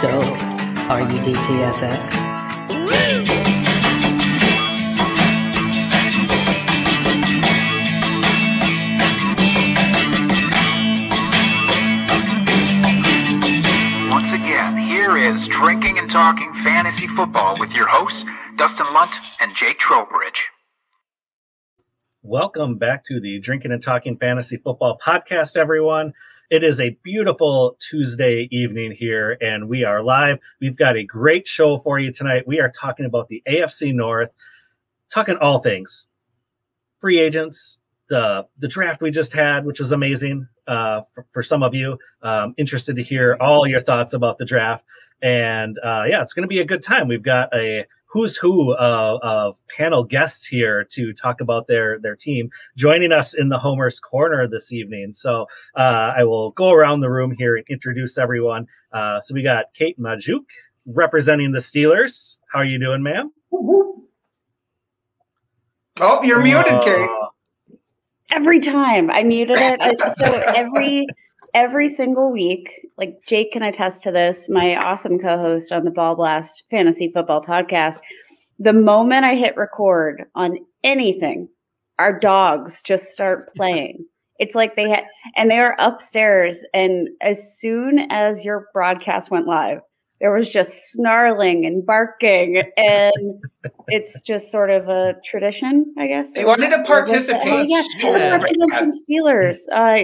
So, are you DTFF? Once again, here is Drinking and Talking Fantasy Football with your hosts, Dustin Lunt and Jake Trowbridge. Welcome back to the Drinking and Talking Fantasy Football podcast, everyone. It is a beautiful Tuesday evening here, and we are live. We've got a great show for you tonight. We are talking about the AFC North, talking all things free agents, the the draft we just had, which was amazing uh, for, for some of you. Um, interested to hear all your thoughts about the draft, and uh, yeah, it's going to be a good time. We've got a who's who of, of panel guests here to talk about their their team joining us in the Homer's Corner this evening. So uh, I will go around the room here and introduce everyone. Uh, so we got Kate Majuk representing the Steelers. How are you doing, ma'am? Oh, you're muted, Kate. Uh, every time I muted it. So every every single week, like Jake can attest to this, my awesome co-host on the Ball Blast Fantasy Football Podcast. The moment I hit record on anything, our dogs just start playing. It's like they had, and they are upstairs. And as soon as your broadcast went live, there was just snarling and barking, and it's just sort of a tradition, I guess. They wanted to Hey, participate. yeah, Sure. let's represent some Steelers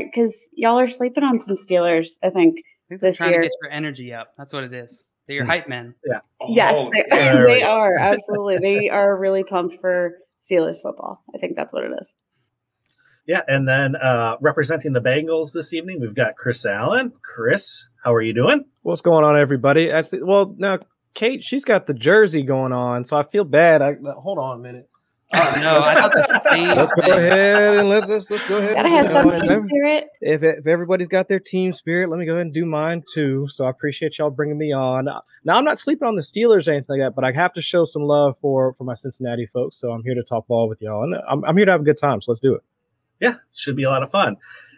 because y'all are sleeping on some Steelers. I think. I think they're this trying year. to get your energy up. That's what it is. They're your Hmm. hype men. Yeah yes, Oh, they, there they are absolutely. They are really pumped for Steelers football. I think that's what it is. Yeah, and then uh, representing the Bengals this evening, we've got Chris Allen. Chris, how are you doing? What's going on, everybody? I see, well, now Kate, she's got the jersey going on, so I feel bad. I uh, hold on a minute. Oh no, I thought that's the. Let's go ahead and let's let's, let's go ahead. Gotta have some mine. team spirit. If if everybody's got their team spirit, let me go ahead and do mine too. So I appreciate y'all bringing me on. Now I'm not sleeping on the Steelers or anything like that, but I have to show some love for for my Cincinnati folks. So I'm here to talk ball with y'all, and I'm, I'm here to have a good time. So let's do it. Yeah, should be a lot of fun.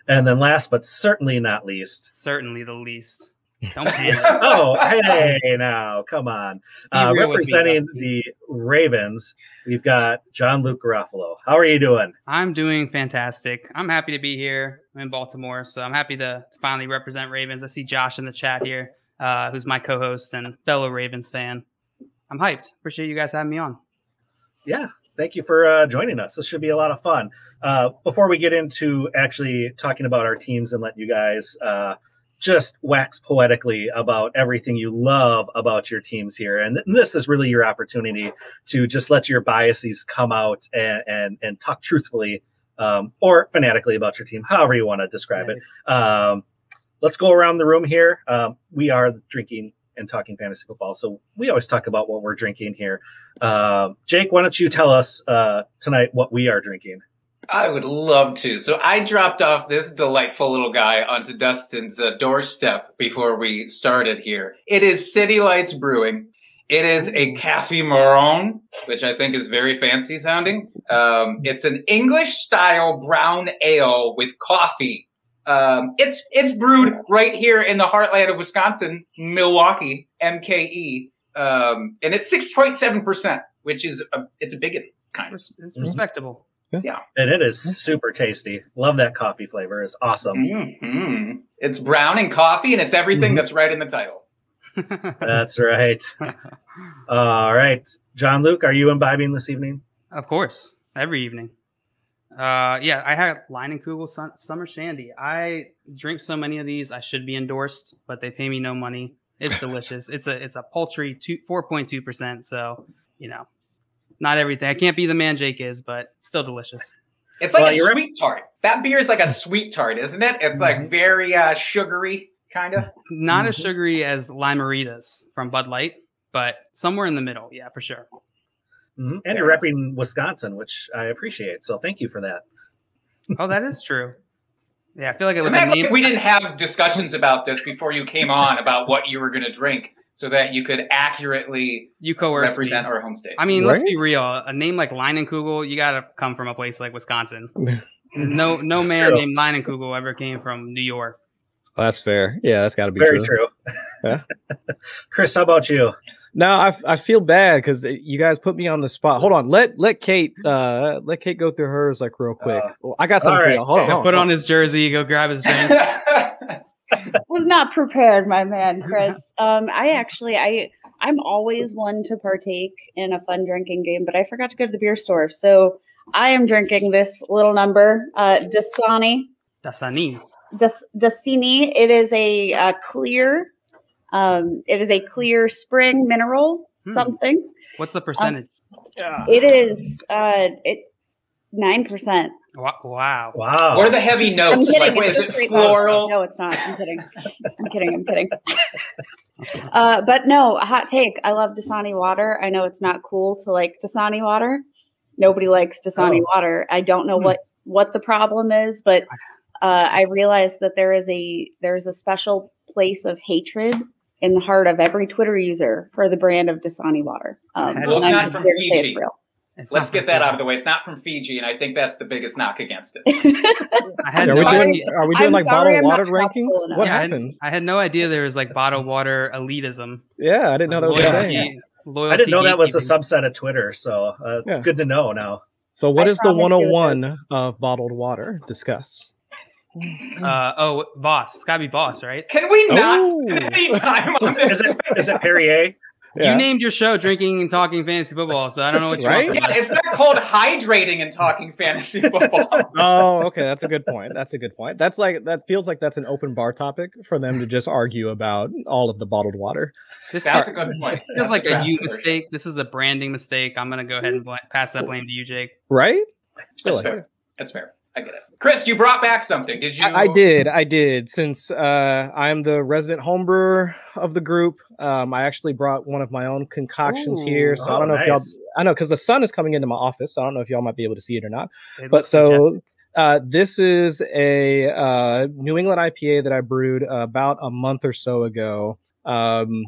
And then last but certainly not least, Certainly the least. Don't panic. oh, hey, now, come on. Uh, real with me, representing the Ravens, we've got John Luke Garofalo. How are you doing? I'm doing fantastic. I'm happy to be here. I'm in Baltimore, so I'm happy to finally represent Ravens. I see Josh in the chat here, uh, who's my co-host and fellow Ravens fan. I'm hyped. Appreciate you guys having me on. Yeah, thank you for uh, joining us. This should be a lot of fun. Uh, before we get into actually talking about our teams and let you guys uh, just wax poetically about everything you love about your teams here, and this is really your opportunity to just let your biases come out and and, and talk truthfully um, or fanatically about your team, however you want to describe it. Um, let's go around the room here. Um, we are drinking and talking fantasy football, so we always talk about what we're drinking here. Um, Jake, why don't you tell us uh, tonight what we are drinking? I would love to. So I dropped off this delightful little guy onto Dustin's uh, doorstep before we started here. It is City Lights Brewing. It is a Cafe Marron, which I think is very fancy sounding. Um, it's an English style brown ale with coffee. Um, it's it's brewed right here in the heartland of Wisconsin, Milwaukee, MKE, um, and it's six point seven percent, which is a, it's a big kind of. Res- It's Mhm. respectable. And it is super tasty. Love that coffee flavor. It's awesome. hmm It's brown and coffee, and it's everything Mhm. that's right in the title. That's right. All right. John Luke, are you imbibing this evening? Of course, every evening. Uh, yeah, I had Leinenkugel Sun- Summer Shandy. I drink so many of these, I should be endorsed, but they pay me no money. It's delicious. it's a it's a paltry two four point two percent. So you know, not everything. I can't be the man Jake is, but still delicious. It's like Well, a you're right. sweet tart. That beer is like a sweet tart, isn't it? It's like very uh, sugary, kind of. Not as Mhm. sugary as Lime-A-Ritas from Bud Light, but somewhere in the middle. Yeah, for sure. Mhm. And you're repping Wisconsin, which I appreciate. So thank you for that. Oh, that is true. Yeah, I feel like it would the Imagine name. we didn't have discussions about this before you came on about what you were going to drink, so that you could accurately You coerce me. represent our home state. I mean, let's be real. A name like Leinenkugel, you got to come from a place like Wisconsin. No, no It's man true. named Leinenkugel ever came from New York. That's fair. Yeah, that's got to be Very true. true. Yeah. Chris, how about you? No, I, f- I feel bad because you guys put me on the spot. Hold on, let let Kate uh let Kate go through hers like real quick. Uh, Well, I got something all for you. Hold on, Go hold put on. on his jersey, go grab his drinks. was not prepared, my man, Chris. Um, I actually, I, I'm always one to partake in a fun drinking game, but I forgot to go to the beer store, so I am drinking this little number, uh, Dasani, Dasani. Das, Dasini. It is a, uh clear, um, it is a clear spring mineral Hmm. something. What's the percentage? It is, uh, it nine percent. Wa- wow. Wow. What are the heavy notes? I'm notes? kidding. Like, what it's is just it? straight Floral. No, it's not. I'm kidding. I'm kidding. I'm kidding. Uh, but no, a hot take. I love Dasani water. I know it's not cool to like Dasani water. Nobody likes Dasani Oh. water. I don't know Hmm. what what the problem is, but uh, I realized that there is a there's a special place of hatred in the heart of every Twitter user for the brand of Dasani water. Um, Well, it's not from here to say Fiji. it's. It's Let's get that for- out of the way. It's not from Fiji, and I think that's the biggest knock against it. I had Are no we sorry. doing idea. are we doing I'm like sorry, bottled I'm water rankings? enough. What Yeah, I had. I had no idea there was like bottled water elitism. Yeah, I didn't know that was a thing. loyalty I didn't know that was a subset of Twitter, so uh, it's Yeah. good to know now. So what I is the promise you it 101 of bottled water? Discuss. Uh, oh, Voss. It's gotta be Voss, right? Can we not Oh. spend any time on Is, is it is it Perrier? Yeah. You named your show "Drinking and Talking Fantasy Football," so I don't know what you Right? want. Yeah, it's not called hydrating and talking fantasy football. oh, okay, that's a good point. That's a good point. That's like that feels like that's an open bar topic for them to just argue about all of the bottled water. This That's a good point. This feels like a That's you mistake. This is a branding mistake. I'm gonna go ahead and bl- pass that blame to you, Jake. Right? That's like fair. That's fair. I get it. Chris, you brought back something. Did you? I, I did, I did. Since uh, I'm the resident homebrewer of the group, um, I actually brought one of my own concoctions Ooh. here. So I Oh, don't know if y'all, I know because the sun is coming into my office. So I don't know if y'all might be able to see it or not. It But so uh, this is a uh, New England IPA that I brewed about a month or so ago. Um,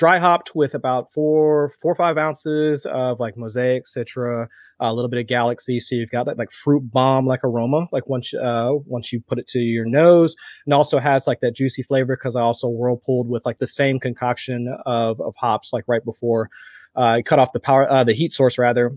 dry hopped with about four, four or five ounces of like mosaic, citra, a little bit of galaxy. So you've got that like fruit bomb like aroma, like once uh, once you put it to your nose, and also has like that juicy flavor because I also whirlpooled with like the same concoction of of hops like right before uh, I cut off the power, uh, the heat source rather.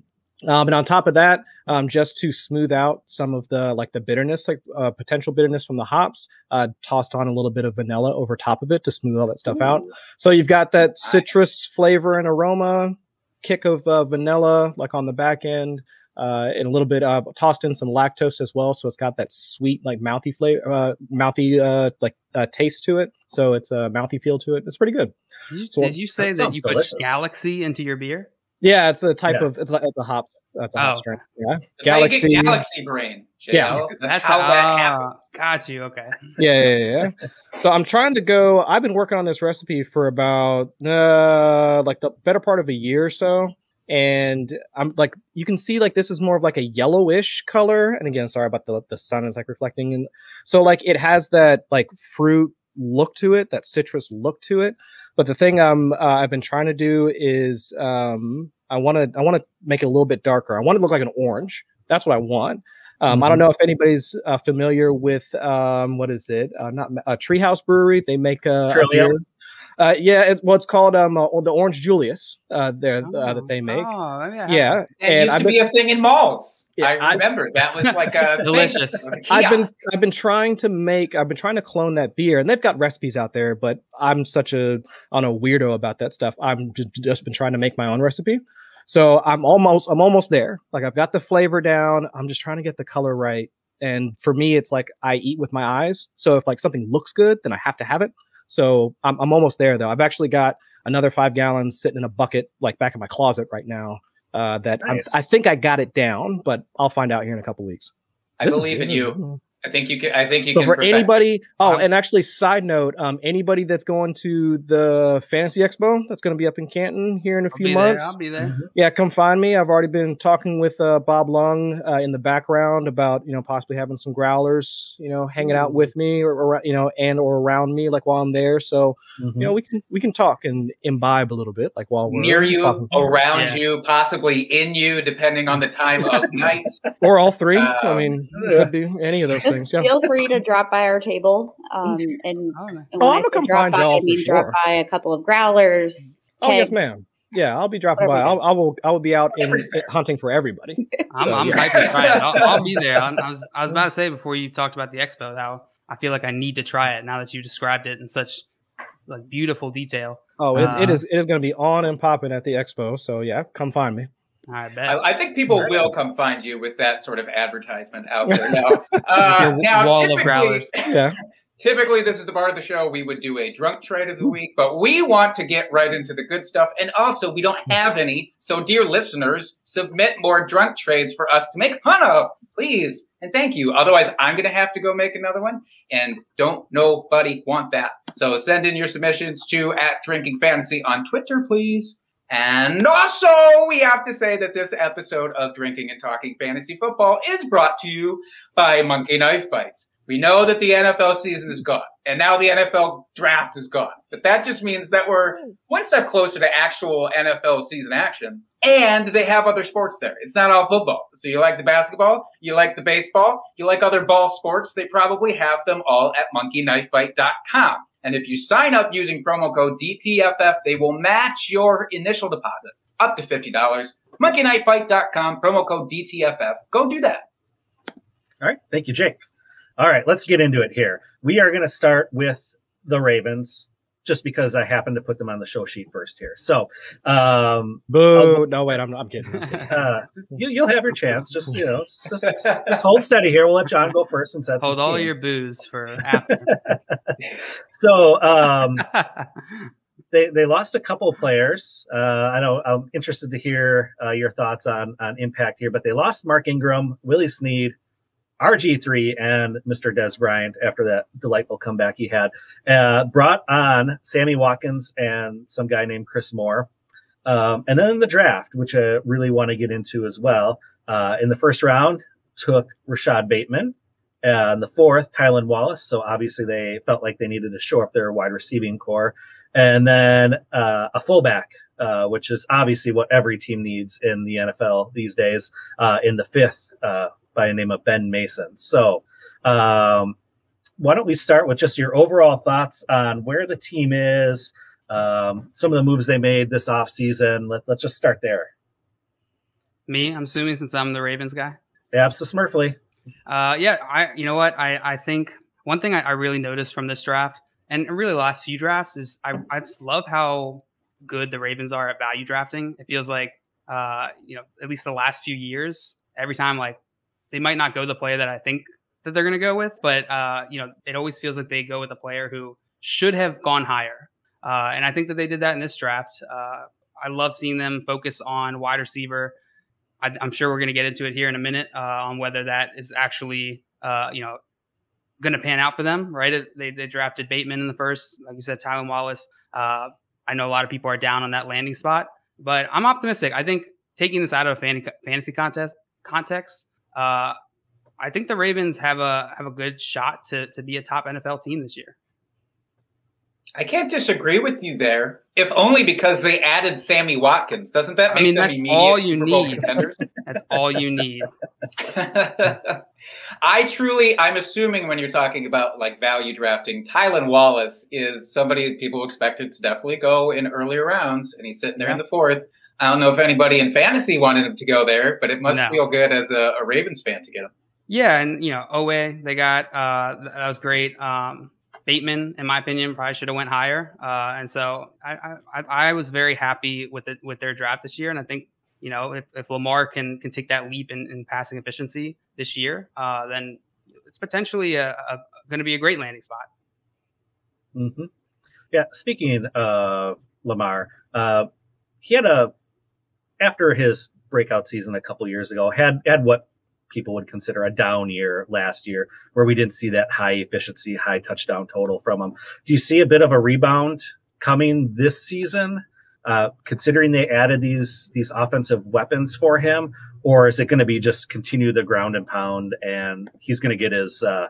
Um, and on top of that, um, just to smooth out some of the like the bitterness, like uh, potential bitterness from the hops, uh, tossed on a little bit of vanilla over top of it to smooth all that stuff out. So you've got that citrus flavor and aroma, kick of uh, vanilla like on the back end, uh, and a little bit tossed in some lactose as well. So it's got that sweet like mouthy flavor, uh, mouthy uh, like uh, taste to it. So it's a mouthy feel to it. It's pretty good. Did you, so- did you say That that, you put delicious. Galaxy into your beer? Yeah, it's a type Yeah. of it's like it's a hop. That's a Oh. hop strain. Yeah, That's how you get Galaxy. Galaxy brain. JL. Yeah. That's, how that happens. ah, Got you. Okay. yeah, yeah, yeah, yeah. So I'm trying to go. I've been working on this recipe for about uh like the better part of a year or so. And I'm like, you can see like this is more of like a yellowish color. And again, sorry about the the sun is like reflecting. And so like it has that like fruit look to it, that citrus look to it. But the thing I'm uh, I've been trying to do is um I want to I want to make it a little bit darker. I want it to look like an orange. That's what I want. Um, I don't know if anybody's uh, familiar with um, what is it? Uh, not uh, Treehouse Brewery. They make uh, a Trillium? beer. Uh, yeah, it's what's called um uh, the Orange Julius. Uh, there uh, that they make. Oh, maybe I have yeah, It and used I've to been, be a thing in malls. Yeah, I I- remember that was like a. Delicious. It was a I've been. I've been trying to make I've been trying to clone that beer, and they've got recipes out there, but I'm such a on a weirdo about that stuff. I'm just been trying to make my own recipe. So I'm almost I'm almost there. Like I've got the flavor down. I'm just trying to get the color right. And for me, it's like I eat with my eyes. So if like something looks good, then I have to have it. So I'm I'm almost there though. I've actually got another five gallons sitting in a bucket like back in my closet right now. Uh, that I'm, Nice. I think I got it down, but I'll find out here in a couple weeks. I This believe in good. you. I think you can. I think you So can. for perfect- anybody, oh, Um, and actually, side note, um, anybody that's going to the Fantasy Expo that's going to be up in Canton here in a I'll few be months, There. I'll be there. yeah, come find me. I've already been talking with uh, Bob Lung uh, in the background about you know possibly having some growlers, you know, hanging out with me or, or you know and or around me like while I'm there. So Mhm. you know we can we can talk and imbibe a little bit like while we're near you, around Yeah. you, possibly in you, depending on the time of night. or all three. I Um, mean, it could be any of those This just things. Yeah. feel free to drop by our table. Um, and, Oh, and Oh, when I'm I gonna come drop find by, y'all I for mean drop sure. by a couple of growlers. Oh yes, kegs. ma'am. Yeah, I'll be dropping by. I'll, I will. I will be out in hunting for everybody. I'm, So, I'm yeah. hyped to try it. I'll, I'll be there. I'm, I was I was about to say before you talked about the expo how I feel like I need to try it now that you described it in such like beautiful detail. Oh, it's, it Uh, is. It is going to be on and popping at the expo. So yeah, come find me. I bet. I, I think people will come find you with that sort of advertisement out there now. Uh, now, wall of typically- growlers. Yeah. Typically, this is the part of the show we would do a drunk trade of the week, but we want to get right into the good stuff. And also, we don't have any. So, dear listeners, submit more drunk trades for us to make fun of, please. And thank you. Otherwise, I'm going to have to go make another one. And don't nobody want that. So, send in your submissions to at Drinking Fantasy on Twitter, please. And also, we have to say that this episode of Drinking and Talking Fantasy Football is brought to you by Monkey Knife Fights. We know that the NFL season is gone, and now the NFL draft is gone. But that just means that we're one step closer to actual NFL season action. And they have other sports there. It's not all football. So you like the basketball, you like the baseball, you like other ball sports, they probably have them all at monkeyknifefight.com. And if you sign up using promo code DTFF, they will match your initial deposit up to $50. Monkeyknifefight.com, promo code DTFF. Go do that. All right. Thank you, Jake. All right. Let's get into it here. We are going to start with the Ravens just because I happen to put them on the show sheet first here. So, um, Boo! No, wait. I'm, I'm kidding. I'm kidding. uh, you, you'll have your chance. Just, you know, just, just, just, just hold steady here. We'll let John go first since that's Hold his all team. your booze for after. So, um, they they lost a couple of players. Uh, I know I'm interested to hear uh, your thoughts on on impact here, but they lost Mark Ingram, Willie Snead, RG3, and Mr. Dez Bryant after that delightful comeback he had. Uh, brought on Sammy Watkins and some guy named Chris Moore. Um, and then in the draft, which I really want to get into as well, uh, in the first round, took Rashod Bateman. In the fourth, Tylan Wallace. So obviously they felt like they needed to shore up their wide receiving core. And then uh, a fullback, uh, which is obviously what every team needs in the NFL these days, uh, in the fifth uh, by the name of Ben Mason. So um, why don't we start with just your overall thoughts on where the team is, um, some of the moves they made this offseason. Let, let's just start there. Me, I'm assuming since I'm the Ravens guy. Yeah, absolutely. Uh, yeah, I you know what I I think one thing I, I really noticed from this draft and really the last few drafts is I I just love how good the Ravens are at value drafting. It feels like uh you know at least the last few years every time like they might not go the player that I think that they're gonna go with, but uh you know it always feels like they go with a player who should have gone higher. Uh, and I think that they did that in this draft. Uh, I love seeing them focus on wide receiver. I, I'm sure we're going to get into it here in a minute uh, on whether that is actually, uh, you know, going to pan out for them. Right? They, they drafted Bateman in the first, like you said, Tylan Wallace. Uh, I know a lot of people are down on that landing spot, but I'm optimistic. I think taking this out of a fan, fantasy contest context, uh, I think the Ravens have a have a good shot to to be a top NFL team this year. I can't disagree with you there, if only because they added Sammy Watkins. Doesn't that I make mean, them that's all you Super Bowl need. contenders? That's all you need. I truly, I'm assuming when you're talking about like value drafting, Tylan Wallace is somebody people expected to definitely go in earlier rounds, and he's sitting there in the fourth. I don't know if anybody in fantasy wanted him to go there, but it must No. feel good as a, a Ravens fan to get him. Yeah, and you know, Owe they got uh, that was great. Um, Bateman, in my opinion, probably should have went higher. Uh, and so I, I I I was very happy with it with their draft this year, and I think you know if, if Lamar can can take that leap in, in passing efficiency this year, uh, then it's potentially a, a going to be a great landing spot. hmm Yeah. Speaking of Lamar, uh, he had a after his breakout season a couple years ago had had what people would consider a down year last year, where we didn't see that high efficiency, high touchdown total from him. Do you see a bit of a rebound coming this season? Uh, considering they added these these offensive weapons for him, or is it going to be just continue the ground and pound, and he's going to get his uh,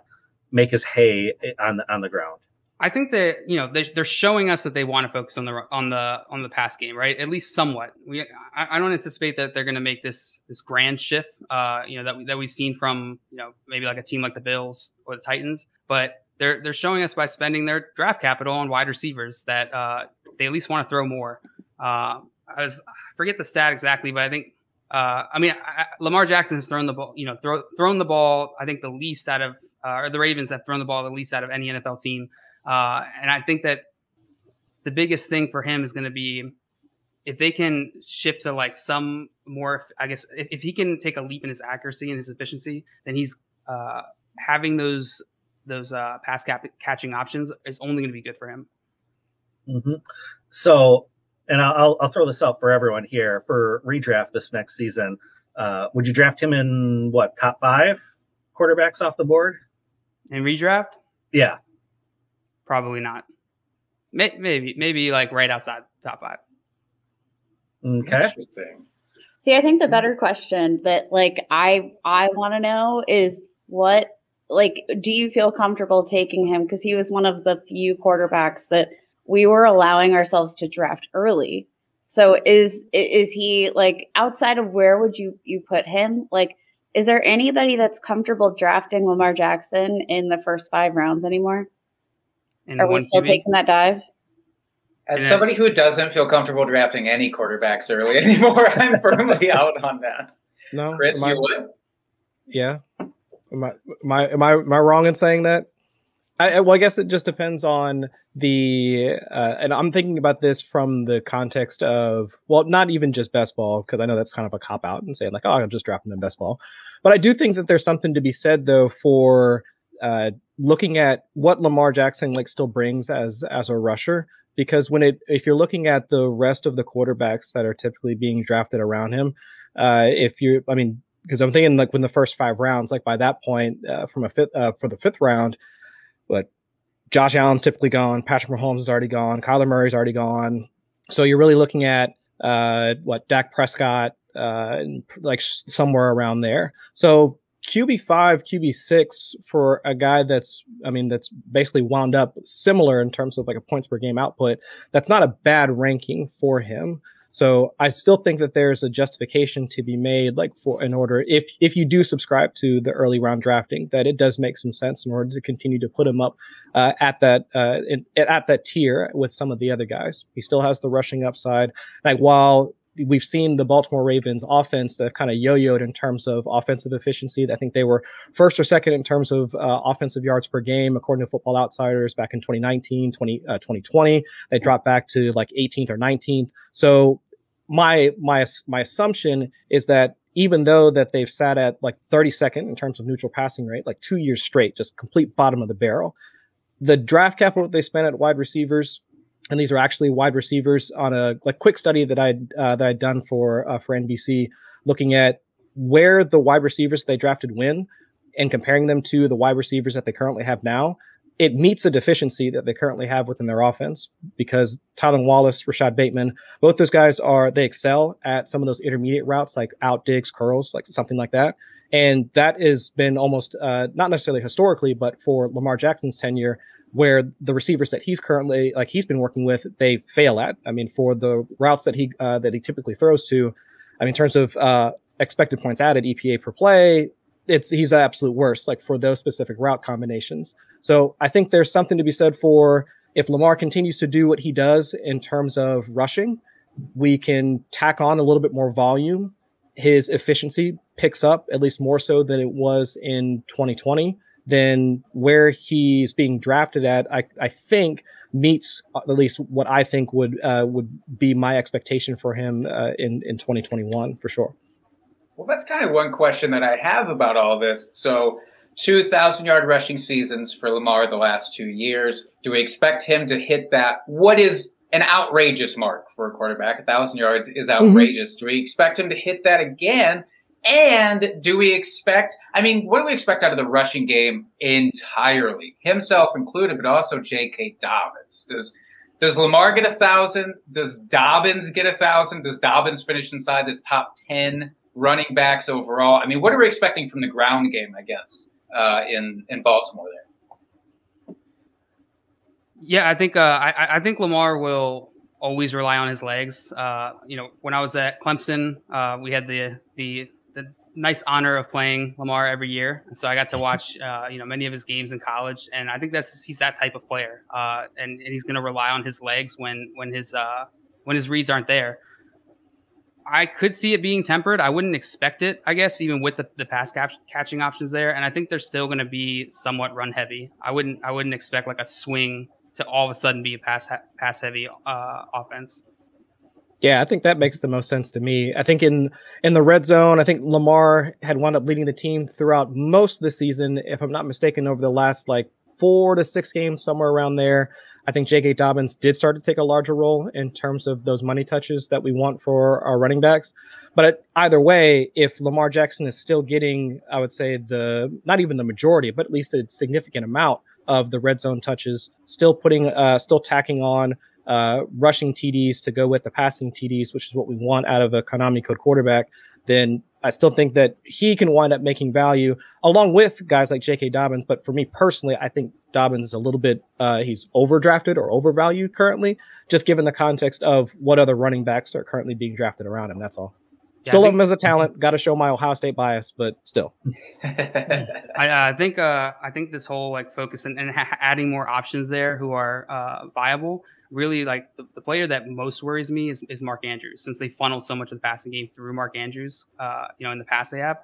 make his hay on the on the ground? I think that you know they, they're showing us that they want to focus on the on the on the pass game, right? At least somewhat. We I, I don't anticipate that they're going to make this this grand shift, uh, you know that we, that we've seen from you know maybe like a team like the Bills or the Titans, but they're they're showing us by spending their draft capital on wide receivers that uh, they at least want to throw more. Uh, I was I forget the stat exactly, but I think uh, I mean I, Lamar Jackson has thrown the ball, you know, throw, thrown the ball. I think the least out of uh, or the Ravens have thrown the ball the least out of any NFL team. Uh, and I think that the biggest thing for him is going to be if they can shift to like some more, I guess, if, if, he can take a leap in his accuracy and his efficiency, then he's uh, having those those uh, pass cap- catching options is only going to be good for him. Mm-hmm. So, and I'll, I'll throw this out for everyone here for redraft this next season. Uh, would you draft him in what top five quarterbacks off the board in redraft? Yeah, Probably not. Maybe, maybe like right outside top five. Okay. See, I think the mm. better question that like I I want to know is what like do you feel comfortable taking him because he was one of the few quarterbacks that we were allowing ourselves to draft early. So is is he like outside of where would you you put him? Like is there anybody that's comfortable drafting Lamar Jackson in the first 5 rounds anymore? Are we still QB? taking that dive? As yeah. somebody who doesn't feel comfortable drafting any quarterbacks early anymore, I'm firmly out on that. No, Chris, I, you would? Yeah. Am I, am I am I am I wrong in saying that? I, well, I guess it just depends on the, uh, and I'm thinking about this from the context of, well, not even just best ball, because I know that's kind of a cop out and saying like, oh, I'll just draft him in best ball. But I do think that there's something to be said though for uh, looking at what Lamar Jackson like still brings as as a rusher because when it if you're looking at the rest of the quarterbacks that are typically being drafted around him, uh, if you I mean because I'm thinking like when the first five rounds, like by that point, uh, from a fifth uh, for the fifth round, but Josh Allen's typically gone, Patrick Mahomes is already gone, Kyler Murray's already gone, so you're really looking at uh, what Dak Prescott, uh, like somewhere around there. So QB5, QB6 for a guy that's, I mean, that's basically wound up similar in terms of like a points per game output. That's not a bad ranking for him. So I still think that there's a justification to be made, like for in order if if you do subscribe to the early round drafting, that it does make some sense in order to continue to put him up uh, at that uh, in, at that tier with some of the other guys. He still has the rushing upside. Like while we've seen the Baltimore Ravens offense that kind of yo-yoed in terms of offensive efficiency. I think they were first or second in terms of uh, offensive yards per game, according to Football Outsiders back in 2019, 20, uh, 2020. They dropped back to like 18th or 19th. So my my my assumption is that even though that they've sat at like 32nd in terms of neutral passing rate, like two years straight, just complete bottom of the barrel, the draft capital they spent at wide receivers and these are actually wide receivers on a like quick study that I'd uh, that I'd done for uh, for NBC, looking at where the wide receivers they drafted win, and comparing them to the wide receivers that they currently have now. It meets a deficiency that they currently have within their offense because Tylan Wallace, Rashod Bateman, both those guys are they excel at some of those intermediate routes like out digs, curls, like something like that. And that has been almost uh, not necessarily historically, but for Lamar Jackson's tenure, where the receivers that he's currently like he's been working with they fail at. I mean, for the routes that he uh, that he typically throws to, I mean, in terms of uh, expected points added, EPA per play, it's he's the absolute worst. Like for those specific route combinations. So I think there's something to be said for if Lamar continues to do what he does in terms of rushing, we can tack on a little bit more volume. His efficiency picks up at least more so than it was in 2020 then where he's being drafted at, I, I think meets at least what I think would uh, would be my expectation for him uh, in in 2021 for sure. Well, that's kind of one question that I have about all this. So, 2,000 yard rushing seasons for Lamar the last two years. Do we expect him to hit that? What is an outrageous mark for a quarterback? A thousand yards is mm-hmm. outrageous. Mm-hmm. Do we expect him to hit that again? And do we expect, I mean, what do we expect out of the rushing game entirely? Himself included, but also J.K. Dobbins. Does does Lamar get a thousand? Does Dobbins get a thousand? Does Dobbins finish inside this top 10 running backs overall? I mean, what are we expecting from the ground game, I guess, uh, in, in Baltimore there? Yeah, I think uh, I, I think Lamar will always rely on his legs. Uh, you know, when I was at Clemson, uh, we had the the nice honor of playing Lamar every year, and so I got to watch uh, you know many of his games in college, and I think that's he's that type of player, uh, and, and he's going to rely on his legs when when his uh, when his reads aren't there. I could see it being tempered. I wouldn't expect it, I guess, even with the, the pass cap- catching options there. And I think they're still going to be somewhat run heavy. I wouldn't I wouldn't expect like a swing to all of a sudden be a pass ha- pass heavy uh, offense. Yeah, I think that makes the most sense to me. I think in in the red zone, I think Lamar had wound up leading the team throughout most of the season, if I'm not mistaken, over the last like four to six games, somewhere around there. I think J.K. Dobbins did start to take a larger role in terms of those money touches that we want for our running backs. But either way, if Lamar Jackson is still getting, I would say the not even the majority, but at least a significant amount of the red zone touches, still putting, uh, still tacking on uh, rushing TDs to go with the passing TDs, which is what we want out of a Konami code quarterback, then I still think that he can wind up making value along with guys like J.K. Dobbins. But for me personally, I think Dobbins is a little bit uh, he's overdrafted or overvalued currently, just given the context of what other running backs are currently being drafted around him. That's all. Yeah, still I love think- him as a talent. Got to show my Ohio State bias, but still. I, I think uh, I think this whole like focus and, and ha- adding more options there who are uh, viable really like the, the player that most worries me is, is Mark Andrews since they funnel so much of the passing game through Mark Andrews. Uh, you know, in the past they have.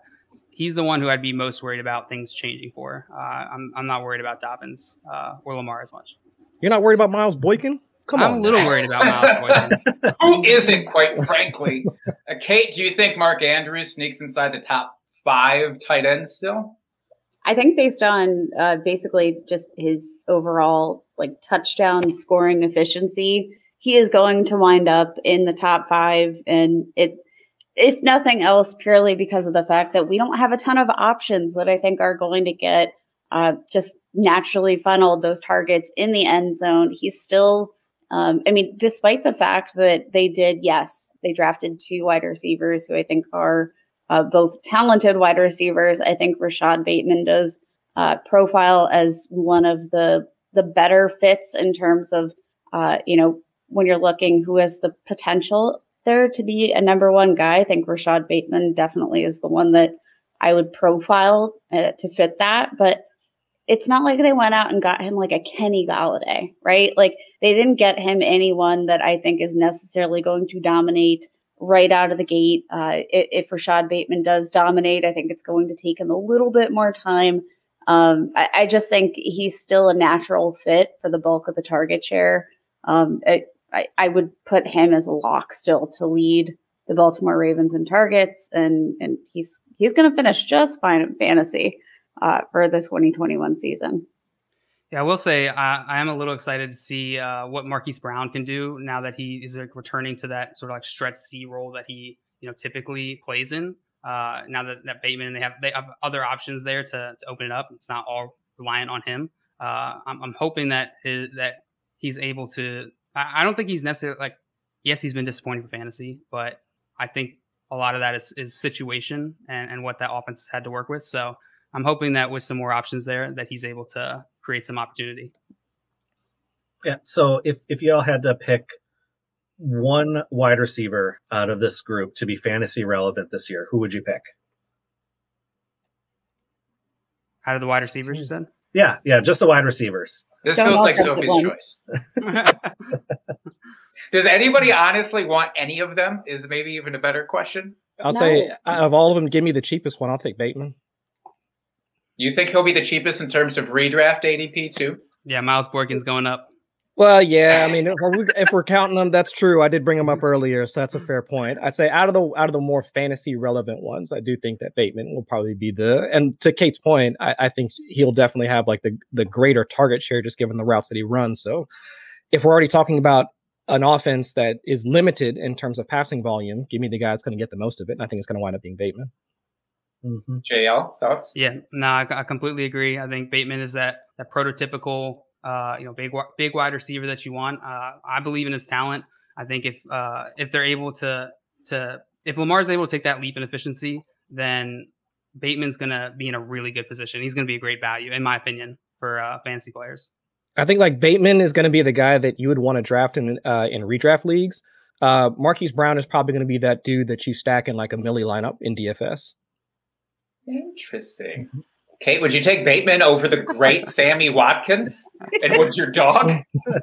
He's the one who I'd be most worried about things changing for. Uh, I'm, I'm not worried about Dobbins uh, or Lamar as much. You're not worried about Miles Boykin? Come on. I'm on. a little worried about Miles Boykin. Who isn't, quite frankly? Uh, Kate, do you think Mark Andrews sneaks inside the top five tight ends still? I think based on uh, basically just his overall like touchdown scoring efficiency, he is going to wind up in the top five, and it, if nothing else, purely because of the fact that we don't have a ton of options that I think are going to get uh, just naturally funneled those targets in the end zone. He's still, um, I mean, despite the fact that they did, yes, they drafted two wide receivers who I think are uh, both talented wide receivers. I think Rashod Bateman does uh, profile as one of the the better fits in terms of uh, you know when you're looking who has the potential there to be a number one guy. I think Rashod Bateman definitely is the one that I would profile uh, to fit that, but. It's not like they went out and got him like a Kenny Golladay, right? Like they didn't get him anyone that I think is necessarily going to dominate right out of the gate. Uh, if, Rashod Bateman does dominate, I think it's going to take him a little bit more time. Um, I, I just think he's still a natural fit for the bulk of the target share. Um, I, I, I would put him as a lock still to lead the Baltimore Ravens in targets, and and he's he's going to finish just fine in fantasy uh, for the 2021 season. Yeah, I will say I, I am a little excited to see uh, what Marquise Brown can do now that he is like returning to that sort of like stretch C role that he you know typically plays in. Uh, now that, that Bateman they have they have other options there to, to open it up. It's not all reliant on him. Uh, I'm, I'm hoping that his, that he's able to. I, I don't think he's necessarily like. Yes, he's been disappointing for fantasy, but I think a lot of that is, is situation and, and what that offense has had to work with. So I'm hoping that with some more options there, that he's able to create some opportunity. Yeah. So if if y'all had to pick one wide receiver out of this group to be fantasy relevant this year, who would you pick? Out of the wide receivers, you said? Yeah, yeah, just the wide receivers. This Don't feels like Sophie's choice. Does anybody honestly want any of them? Is maybe even a better question. I'll say No. out of all of them, give me the cheapest one. I'll take Bateman. You think he'll be the cheapest in terms of redraft ADP too? yeah, Miles Boykin's going up. Well, yeah, I mean, if we're, if we're counting them, that's true. I did bring them up earlier, so that's a fair point. I'd say out of the out of the more fantasy relevant ones, I do think that Bateman will probably be the. And to Kate's point, I, I think he'll definitely have like the the greater target share, just given the routes that he runs. So, if we're already talking about an offense that is limited in terms of passing volume, give me the guy that's going to get the most of it, and I think it's going to wind up being Bateman. Mhm. JL thoughts? Yeah, no, I, I completely agree. I think Bateman is that that prototypical, uh, you know, big big wide receiver that you want. Uh, I believe in his talent. I think if uh, if they're able to to if Lamar's able to take that leap in efficiency, then Bateman's gonna be in a really good position. He's gonna be a great value, in my opinion, for uh, fantasy players. I think like Bateman is going to be the guy that you would want to draft in uh, in redraft leagues. Uh, Marquise Brown is probably going to be that dude that you stack in like a millie lineup in DFS. Interesting. Kate, would you take Bateman over the great Sammy Watkins? And would your dog?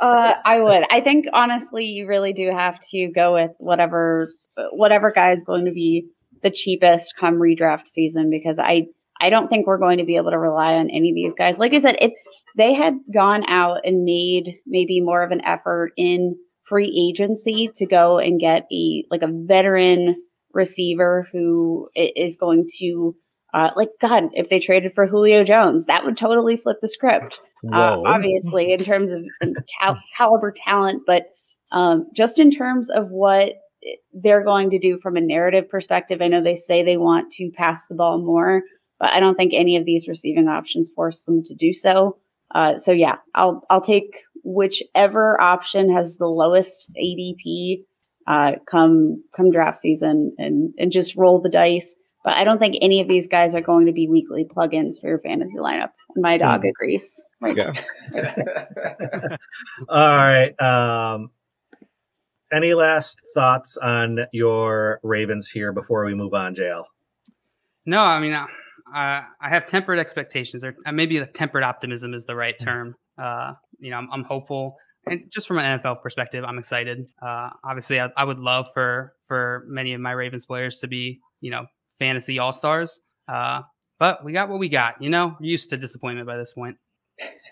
Uh, I would. I think honestly, you really do have to go with whatever whatever guy is going to be the cheapest come redraft season because I I don't think we're going to be able to rely on any of these guys. Like I said, if they had gone out and made maybe more of an effort in free agency to go and get a like a veteran receiver who is going to uh, like God, if they traded for Julio Jones, that would totally flip the script. Uh, obviously, in terms of cal- caliber talent, but um, just in terms of what they're going to do from a narrative perspective. I know they say they want to pass the ball more, but I don't think any of these receiving options force them to do so. Uh, so yeah, I'll I'll take whichever option has the lowest ADP uh, come come draft season and and just roll the dice. But I don't think any of these guys are going to be weekly plugins for your fantasy lineup. And my dog mm. agrees. Right. Yeah. All right. Um, any last thoughts on your Ravens here before we move on, JL? No, I mean, uh, I have tempered expectations, or uh, maybe the tempered optimism is the right Mm-hmm. term. Uh, you know, I'm, I'm, hopeful, and just from an NFL perspective, I'm excited. Uh, obviously, I, I, would love for for many of my Ravens players to be, you know, fantasy all stars. Uh, but we got what we got. You know, We're used to disappointment by this point.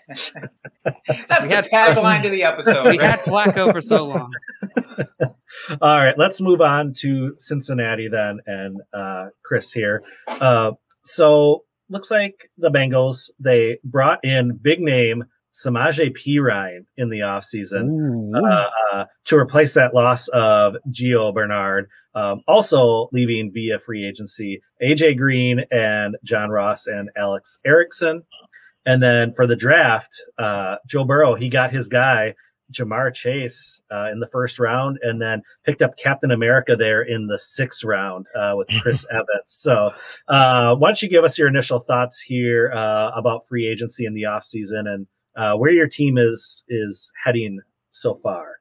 That's we the tagline to the episode. we had Flacco for so long. All right, let's move on to Cincinnati then, and uh, Chris here. Uh, so looks like the Bengals they brought in big name Samaje Perine in the offseason uh, uh, to replace that loss of Gio Bernard. Um, also leaving via free agency AJ Green and John Ross and Alex Erickson. And then for the draft, uh, Joe Burrow, he got his guy, Ja'Marr Chase, uh, in the first round, and then picked up Captain America there in the sixth round uh, with Chris Evans. So, uh, why don't you give us your initial thoughts here uh, about free agency in the offseason and uh, where your team is is heading so far?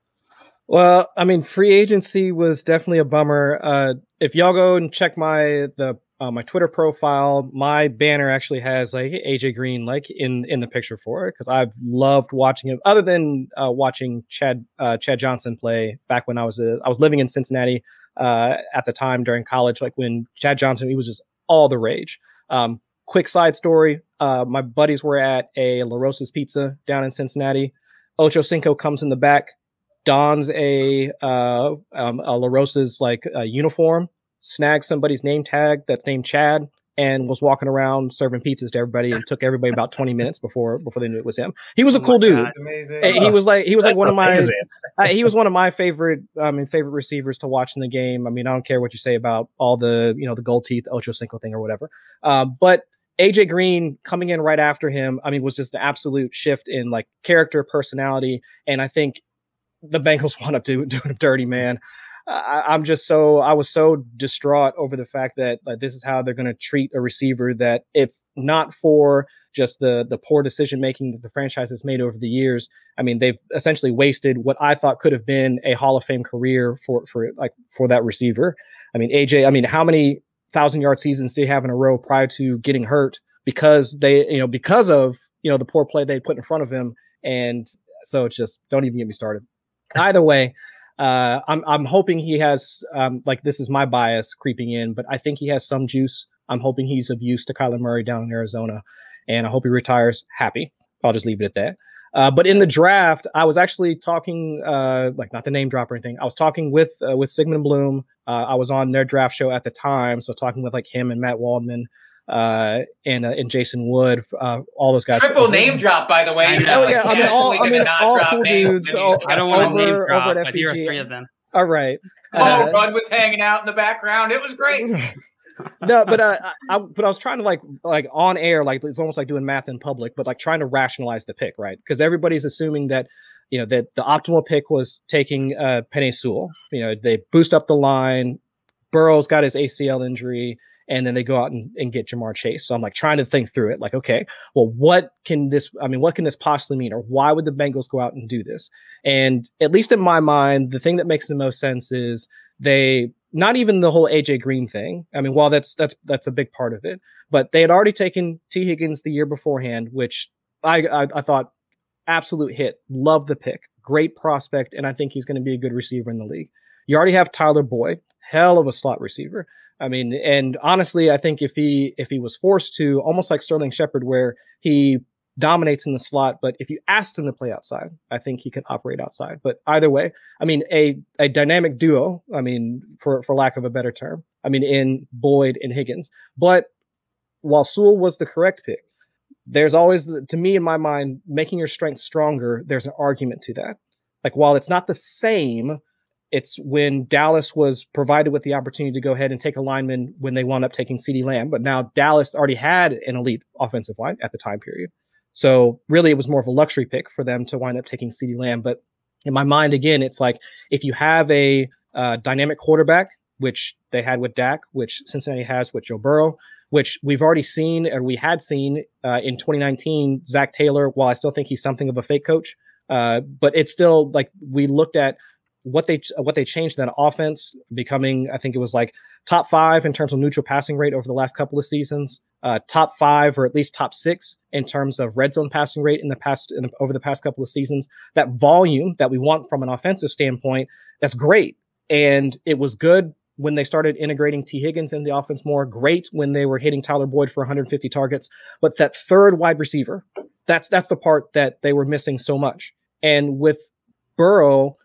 Well, I mean, free agency was definitely a bummer. Uh, if y'all go and check my the uh, my Twitter profile, my banner actually has like AJ Green like in in the picture for it because I've loved watching him. Other than uh, watching Chad uh, Chad Johnson play back when I was uh, I was living in Cincinnati uh, at the time during college, like when Chad Johnson he was just all the rage. Um, quick side story: uh, my buddies were at a La Rosa's Pizza down in Cincinnati. Ocho Cinco comes in the back, dons a uh, um, a La Rosa's like uniform snagged somebody's name tag that's named Chad and was walking around serving pizzas to everybody and took everybody about 20 minutes before before they knew it was him. He was a oh cool dude. He was like he was like one of my uh, he was one of my favorite I mean favorite receivers to watch in the game. I mean, I don't care what you say about all the, you know, the gold teeth Ocho Cinco thing or whatever. Uh, but AJ Green coming in right after him, I mean, was just an absolute shift in like character, personality, and I think the Bengals wound up doing, doing him dirty, man. I, am just so I was so distraught over the fact that like, this is how they're going to treat a receiver that if not for just the the poor decision making that the franchise has made over the years, I mean they've essentially wasted what I thought could have been a Hall of Fame career for for like for that receiver. I mean AJ, I mean how many thousand yard seasons he have in a row prior to getting hurt because they you know because of you know the poor play they put in front of him and so it's just don't even get me started. Either way, uh, I'm I'm hoping he has um, like this is my bias creeping in, but I think he has some juice. I'm hoping he's of use to Kyler Murray down in Arizona, and I hope he retires happy. I'll just leave it at that. Uh, but in the draft, I was actually talking, uh, like not the name drop or anything. I was talking with uh, with Sigmund Bloom. Uh, I was on their draft show at the time, so talking with like him and Matt Waldman uh, and uh, and Jason Wood, uh, all those guys. Triple name drop, by the way. I know. Oh, yeah, I mean, all, I mean, all cool dudes. All, I don't want to name drop, but here are three of them. All right. Oh, Bud was hanging out in the background. It was great. no, but uh, I, but I was trying to like like on air, like it's almost like doing math in public, but like trying to rationalize the pick, right? Because everybody's assuming that you know that the optimal pick was taking uh Penei Sewell. You know, they boost up the line. Burrow's got his ACL injury and then they go out and, and get Ja'Marr Chase. So I'm like trying to think through it, like, okay, well, what can this? I mean, what can this possibly mean, or why would the Bengals go out and do this? And at least in my mind, the thing that makes the most sense is they not even the whole AJ Green thing. I mean, while that's that's that's a big part of it, but they had already taken Tee Higgins the year beforehand, which I I, I thought absolute hit. Love the pick, great prospect, and I think he's going to be a good receiver in the league. You already have Tyler Boyd, hell of a slot receiver. I mean, and honestly, I think if he if he was forced to, almost like Sterling Shepard, where he dominates in the slot, but if you asked him to play outside, I think he could operate outside. But either way, I mean, a a dynamic duo. I mean, for for lack of a better term, I mean, in Boyd and Higgins. But while Sewell was the correct pick, there's always to me in my mind making your strength stronger. There's an argument to that. Like while it's not the same it's when Dallas was provided with the opportunity to go ahead and take a lineman when they wound up taking CeeDee Lamb. But now Dallas already had an elite offensive line at the time period. So really, it was more of a luxury pick for them to wind up taking CeeDee Lamb. But in my mind, again, it's like if you have a uh, dynamic quarterback, which they had with Dak, which Cincinnati has with Joe Burrow, which we've already seen or we had seen uh, in 2019, Zac Taylor, while I still think he's something of a fake coach, uh, but it's still like we looked at what they what they changed that offense, becoming I think it was like top five in terms of neutral passing rate over the last couple of seasons, uh, top five or at least top six in terms of red zone passing rate in the past in the, over the past couple of seasons. That volume that we want from an offensive standpoint, that's great, and it was good when they started integrating Tee Higgins in the offense more. Great when they were hitting Tyler Boyd for 150 targets, but that third wide receiver, that's that's the part that they were missing so much. And with Burrow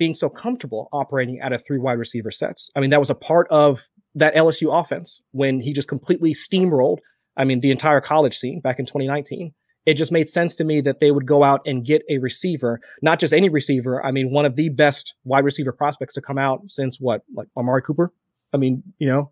being so comfortable operating out of three wide receiver sets. I mean, that was a part of that LSU offense when he just completely steamrolled. I mean, the entire college scene back in 2019. It just made sense to me that they would go out and get a receiver, not just any receiver. I mean, one of the best wide receiver prospects to come out since what, like Amari Cooper. I mean, you know,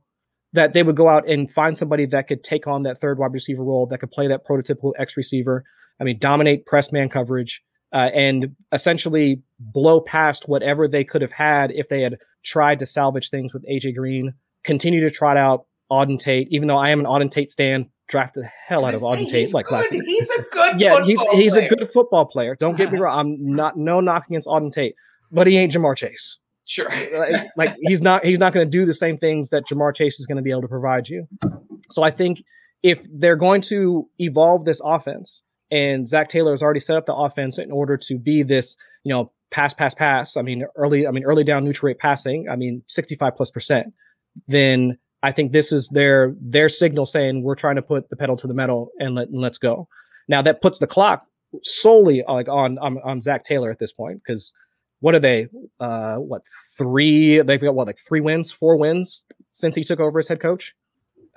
that they would go out and find somebody that could take on that third wide receiver role, that could play that prototypical X receiver. I mean, dominate press man coverage, uh, and essentially blow past whatever they could have had if they had tried to salvage things with AJ Green. Continue to trot out Auden Tate, even though I am an Auden Tate stand, draft the hell out of Auden Tate like last year. He's a good yeah, he's he's player. a good football player. Don't get me wrong. I'm not no knock against Auden Tate, but he ain't Ja'Marr Chase. Sure. like, like he's not he's not going to do the same things that Ja'Marr Chase is going to be able to provide you. So I think if they're going to evolve this offense, and Zac Taylor has already set up the offense in order to be this, you know, pass, pass, pass. I mean, early, I mean, early down neutral rate passing. I mean, 65 plus percent. Then I think this is their their signal saying we're trying to put the pedal to the metal and let and let's go. Now that puts the clock solely like on on, on Zac Taylor at this point because what are they? Uh, what three? They've got what like three wins, four wins since he took over as head coach.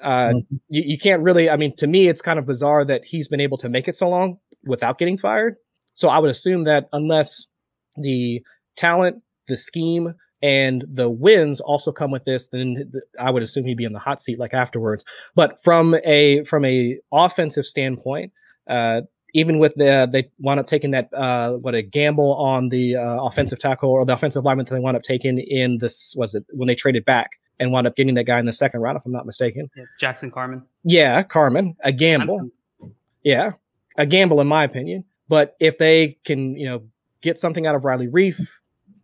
Uh, mm-hmm. you, you can't really. I mean, to me, it's kind of bizarre that he's been able to make it so long without getting fired. So I would assume that unless the talent, the scheme, and the wins also come with this, then I would assume he'd be in the hot seat like afterwards. But from a from a offensive standpoint, uh, even with the they wound up taking that uh, what a gamble on the uh, offensive tackle or the offensive lineman that they wound up taking in this was it when they traded back and wound up getting that guy in the second round, if I'm not mistaken. Yeah, Jackson Carman. Yeah, Carman, a gamble. Yeah, a gamble in my opinion. But if they can, you know, get something out of Riley Reiff,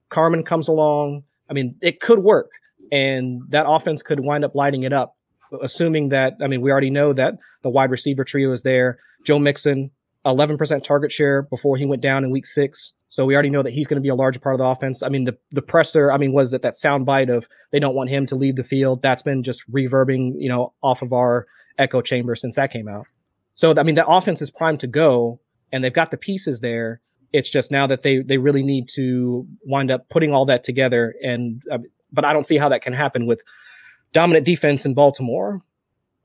Carman comes along. I mean, it could work, and that offense could wind up lighting it up. Assuming that, I mean, we already know that the wide receiver trio is there. Joe Mixon, 11% target share before he went down in week six. So we already know that he's going to be a large part of the offense. I mean, the the presser, I mean, was it that sound bite of they don't want him to leave the field? That's been just reverbing, you know, off of our echo chamber since that came out. So I mean, the offense is primed to go, and they've got the pieces there. It's just now that they they really need to wind up putting all that together. And uh, but I don't see how that can happen with dominant defense in Baltimore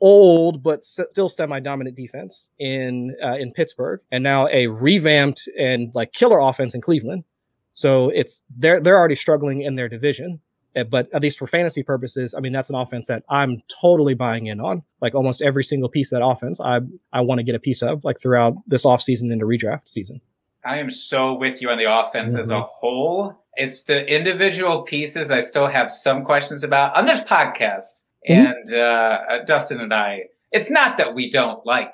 old but still semi-dominant defense in uh, in Pittsburgh, and now a revamped and like killer offense in Cleveland. So it's they're they're already struggling in their division, eh, but at least for fantasy purposes, I mean that's an offense that I'm totally buying in on. Like almost every single piece of that offense, I I want to get a piece of like throughout this offseason into redraft season. I am so with you on the offense mm-hmm. as a whole. It's the individual pieces I still have some questions about on this podcast. And uh, Dustin and I. It's not that we don't like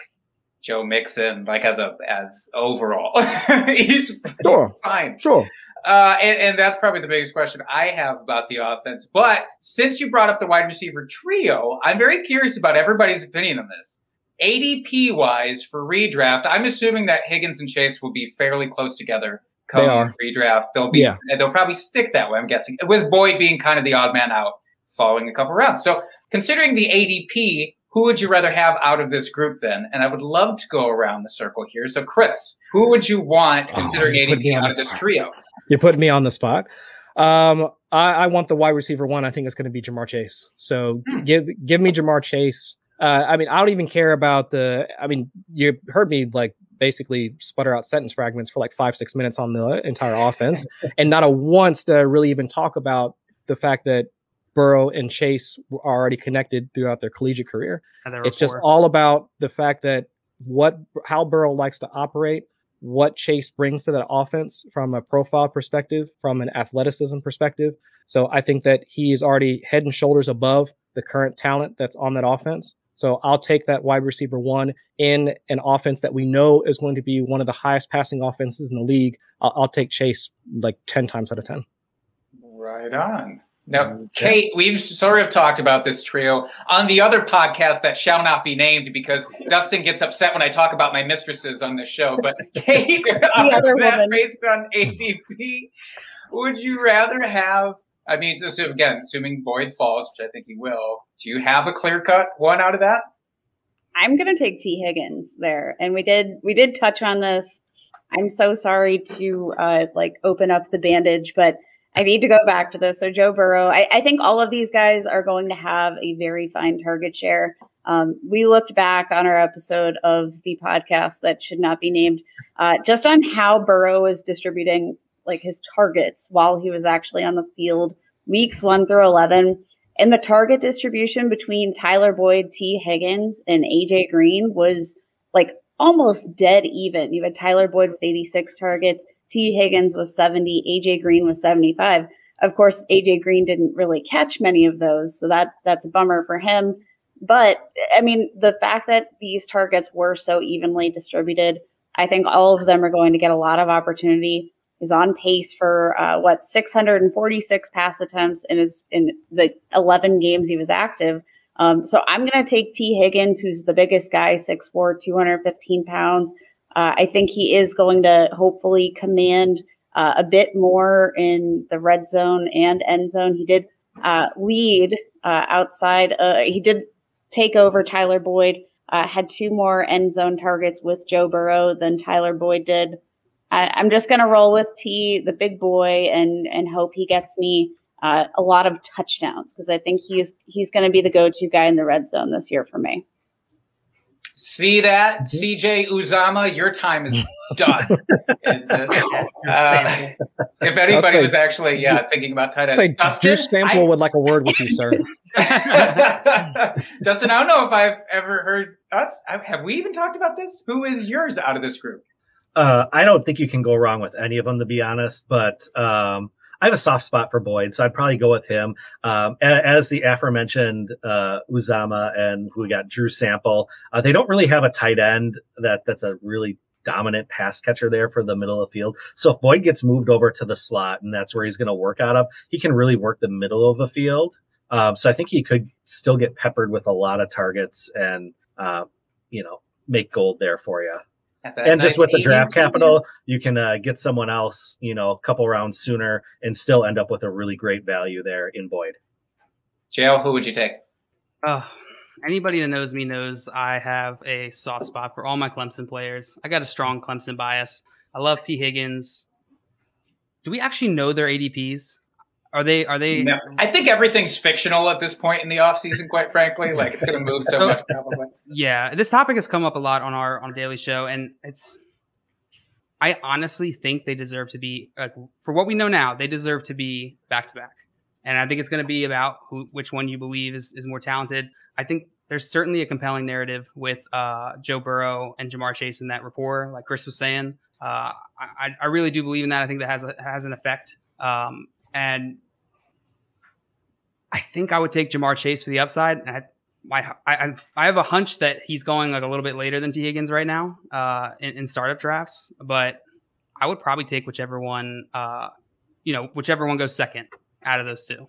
Joe Mixon, like as a as overall, he's, Sure. he's fine. Sure. Uh, and, and that's probably the biggest question I have about the offense. But since you brought up the wide receiver trio, I'm very curious about everybody's opinion on this. ADP wise for redraft, I'm assuming that Higgins and Chase will be fairly close together They coming are. redraft. They'll be Yeah. they'll probably stick that way, I'm guessing, with Boyd being kind of the odd man out following a couple rounds. So considering the ADP, who would you rather have out of this group then? And I would love to go around the circle here. So Chris, who would you want Oh, considering oh, ADP out of this spot. trio? You're putting me on the spot. Um, I, I want the wide receiver one. I think it's going to be Ja'Marr Chase. So Hmm. give give me Ja'Marr Chase. Uh, I mean, I don't even care about the. I mean, you heard me like basically sputter out sentence fragments for like five six minutes on the entire offense, and not a once to really even talk about the fact that Burrow and Chase were already connected throughout their collegiate career. and their It's just all about the fact that what how Burrow likes to operate, what Chase brings to that offense from a profile perspective, from an athleticism perspective. So I think that he is already head and shoulders above the current talent that's on that offense. So I'll take that wide receiver one in an offense that we know is going to be one of the highest passing offenses in the league. I'll, I'll take Chase like 10 times out of 10. Right on. Now, Kate, we've sort of talked about this trio on the other podcast that shall not be named because Dustin gets upset when I talk about my mistresses on this show. But Kate, The other that woman. based on ADP, would you rather have? I mean, so, so again, assuming Boyd falls, which I think he will, do you have a clear cut one out of that? I'm gonna take Tee Higgins there, and we did we did touch on this. I'm so sorry to uh, like open up the bandage, but I need to go back to this. So Joe Burrow, I, I think all of these guys are going to have a very fine target share. Um, we looked back on our episode of the podcast that should not be named, uh, just on how Burrow was distributing like his targets while he was actually on the field, weeks one through eleven. And the target distribution between Tyler Boyd, Tee Higgins, and AJ Green was like almost dead even. You had Tyler Boyd with 86 targets, Tee Higgins was 70, AJ Green was 75. Of course, AJ Green didn't really catch many of those, so that that's a bummer for him. But I mean, the fact that these targets were so evenly distributed, I think all of them are going to get a lot of opportunity. He's on pace for uh, what 646 pass attempts in his in the 11 games he was active. Um, so I'm going to take Tee Higgins, who's the biggest guy, 6'4", 215 pounds. Uh, I think he is going to hopefully command uh, a bit more in the red zone and end zone. He did uh, lead uh, outside. Uh, he did take over Tyler Boyd. Uh, had two more end zone targets with Joe Burrow than Tyler Boyd did. I, I'm just going to roll with T, the big boy, and and hope he gets me uh, a lot of touchdowns because I think he's he's going to be the go-to guy in the red zone this year for me. See that, Mm-hmm. C.J. Uzomah? Your time is done. Uh, if anybody say- was actually, yeah, thinking about tight ends, It's like Dustin, Drew Sample would like a word with you, sir. I- Dustin, I don't know if I've ever heard us. Have we even talked about this? Who is yours out of this group? Uh, I don't think you can go wrong with any of them, to be honest. But um, I have a soft spot for Boyd, so I'd probably go with him. Um, as the aforementioned uh, Uzomah and we got Drew Sample, uh, they don't really have a tight end that that's a really dominant pass catcher there for the middle of the field. So if Boyd gets moved over to the slot and that's where he's going to work out of, he can really work the middle of the field. Um, so I think he could still get peppered with a lot of targets and uh, you know make gold there for you and just nice with the draft capital, you can uh, get someone else, you know, a couple rounds sooner and still end up with a really great value there in Boyd. Jail, who would you take? Oh, anybody that knows me knows I have a soft spot for all my Clemson players. I got a strong Clemson bias. I love Tee Higgins. Do we actually know their ADPs? Are they? Are they? No, I think everything's fictional at this point in the off season. quite frankly. Like it's going to move so much, probably. Yeah, this topic has come up a lot on our on Daily Show, and it's. I honestly think they deserve to be, like, for what we know now, they deserve to be back to back, and I think it's going to be about who, which one you believe is is more talented. I think there's certainly a compelling narrative with uh, Joe Burrow and Ja'Marr Chase in that rapport, like Chris was saying. Uh, I, I really do believe in that. I think that has a, has an effect. Um, and I think I would take Ja'Marr Chase for the upside. I, my, I, I have a hunch that he's going like a little bit later than Tee Higgins right now uh, in, in startup drafts, but I would probably take whichever one, uh, you know, whichever one goes second out of those two.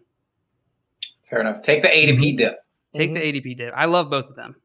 Fair enough. Take the ADP dip. Take Mhm. the ADP dip. I love both of them.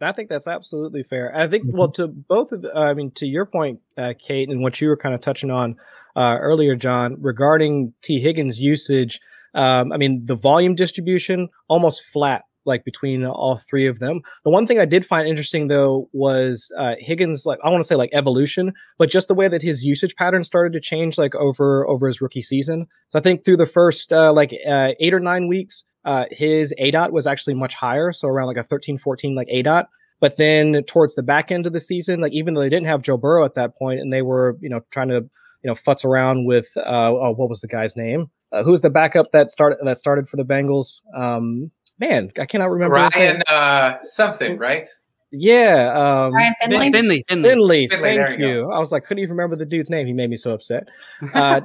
I think that's absolutely fair. I think, well, to both of, I mean, to your point, uh, Kate, and what you were kind of touching on uh, earlier, John, regarding Tee Higgins' usage. Um, I mean, the volume distribution almost flat, like between all three of them. The one thing I did find interesting though was uh, Higgins, like I want to say like evolution, but just the way that his usage pattern started to change, like over over his rookie season. So I think through the first uh, like uh, eight or nine weeks, uh, his A dot was actually much higher, so around like a 13, 14 like A dot. But then towards the back end of the season, like even though they didn't have Joe Burrow at that point, and they were you know trying to you know futz around with uh, oh, what was the guy's name? Uh, was the backup that started that started for the Bengals? Um, man, I cannot remember. his name. Ryan uh, something, right? Yeah, um, Ryan Finley. Finley, Finley. Finley. Finley, Thank you you. I was like, couldn't even remember the dude's name. He made me so upset. Uh,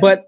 but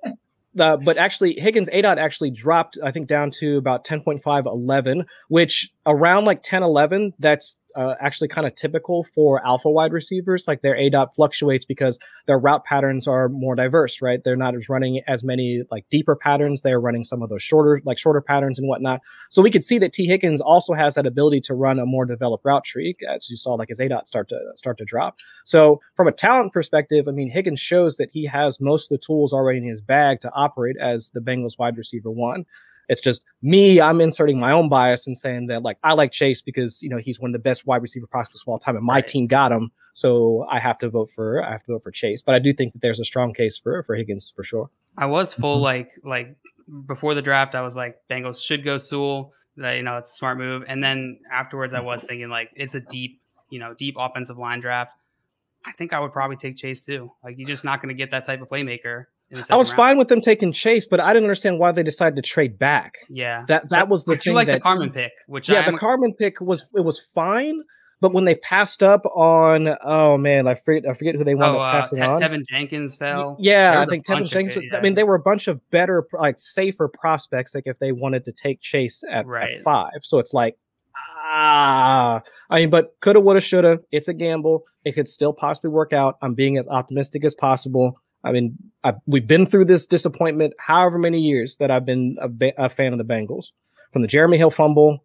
uh, but actually, Higgins A dot actually dropped, I think, down to about 10.5, 11, which around like 10, 11, that's uh, actually kind of typical for alpha wide receivers. Like their A dot fluctuates because their route patterns are more diverse, right? They're not as running as many like deeper patterns. They're running some of those shorter, like shorter patterns and whatnot. So we could see that Tee Higgins also has that ability to run a more developed route tree, as you saw, like his A dot start to start to drop. So from a talent perspective, I mean, Higgins shows that he has most of the tools already in his bag to operate as the Bengals wide receiver one. It's just me. I'm inserting my own bias and saying that like I like Chase because you know he's one of the best wide receiver prospects of all time, and my Right. team got him, so I have to vote for I have to vote for Chase. But I do think that there's a strong case for for Higgins for sure. I was full Mhm. like like before the draft. I was like Bengals should go Sewell. That you know it's a smart move. And then afterwards, I was thinking like it's a deep you know deep offensive line draft. I think I would probably take Chase too. Like you're just not going to get that type of playmaker. I was round. fine with them taking Chase, but I didn't understand why they decided to trade back. Yeah, That that was the I do thing like that the Carman pick, which yeah, I'm, the Carman pick was it was fine, but when they passed up on oh man, I forget I forget who they wound oh, up uh, Te- on. Teven Jenkins fell. Yeah, I think Teven bunch of Jenkins. I mean, there were a bunch of better, like safer prospects. Like if they wanted to take Chase at, at five, so it's like ah. I mean, but coulda, woulda, shoulda. It's a gamble. It could still possibly work out. I'm being as optimistic as possible. I mean, I, we've been through this disappointment however many years that I've been a, a fan of the Bengals, from the Jeremy Hill fumble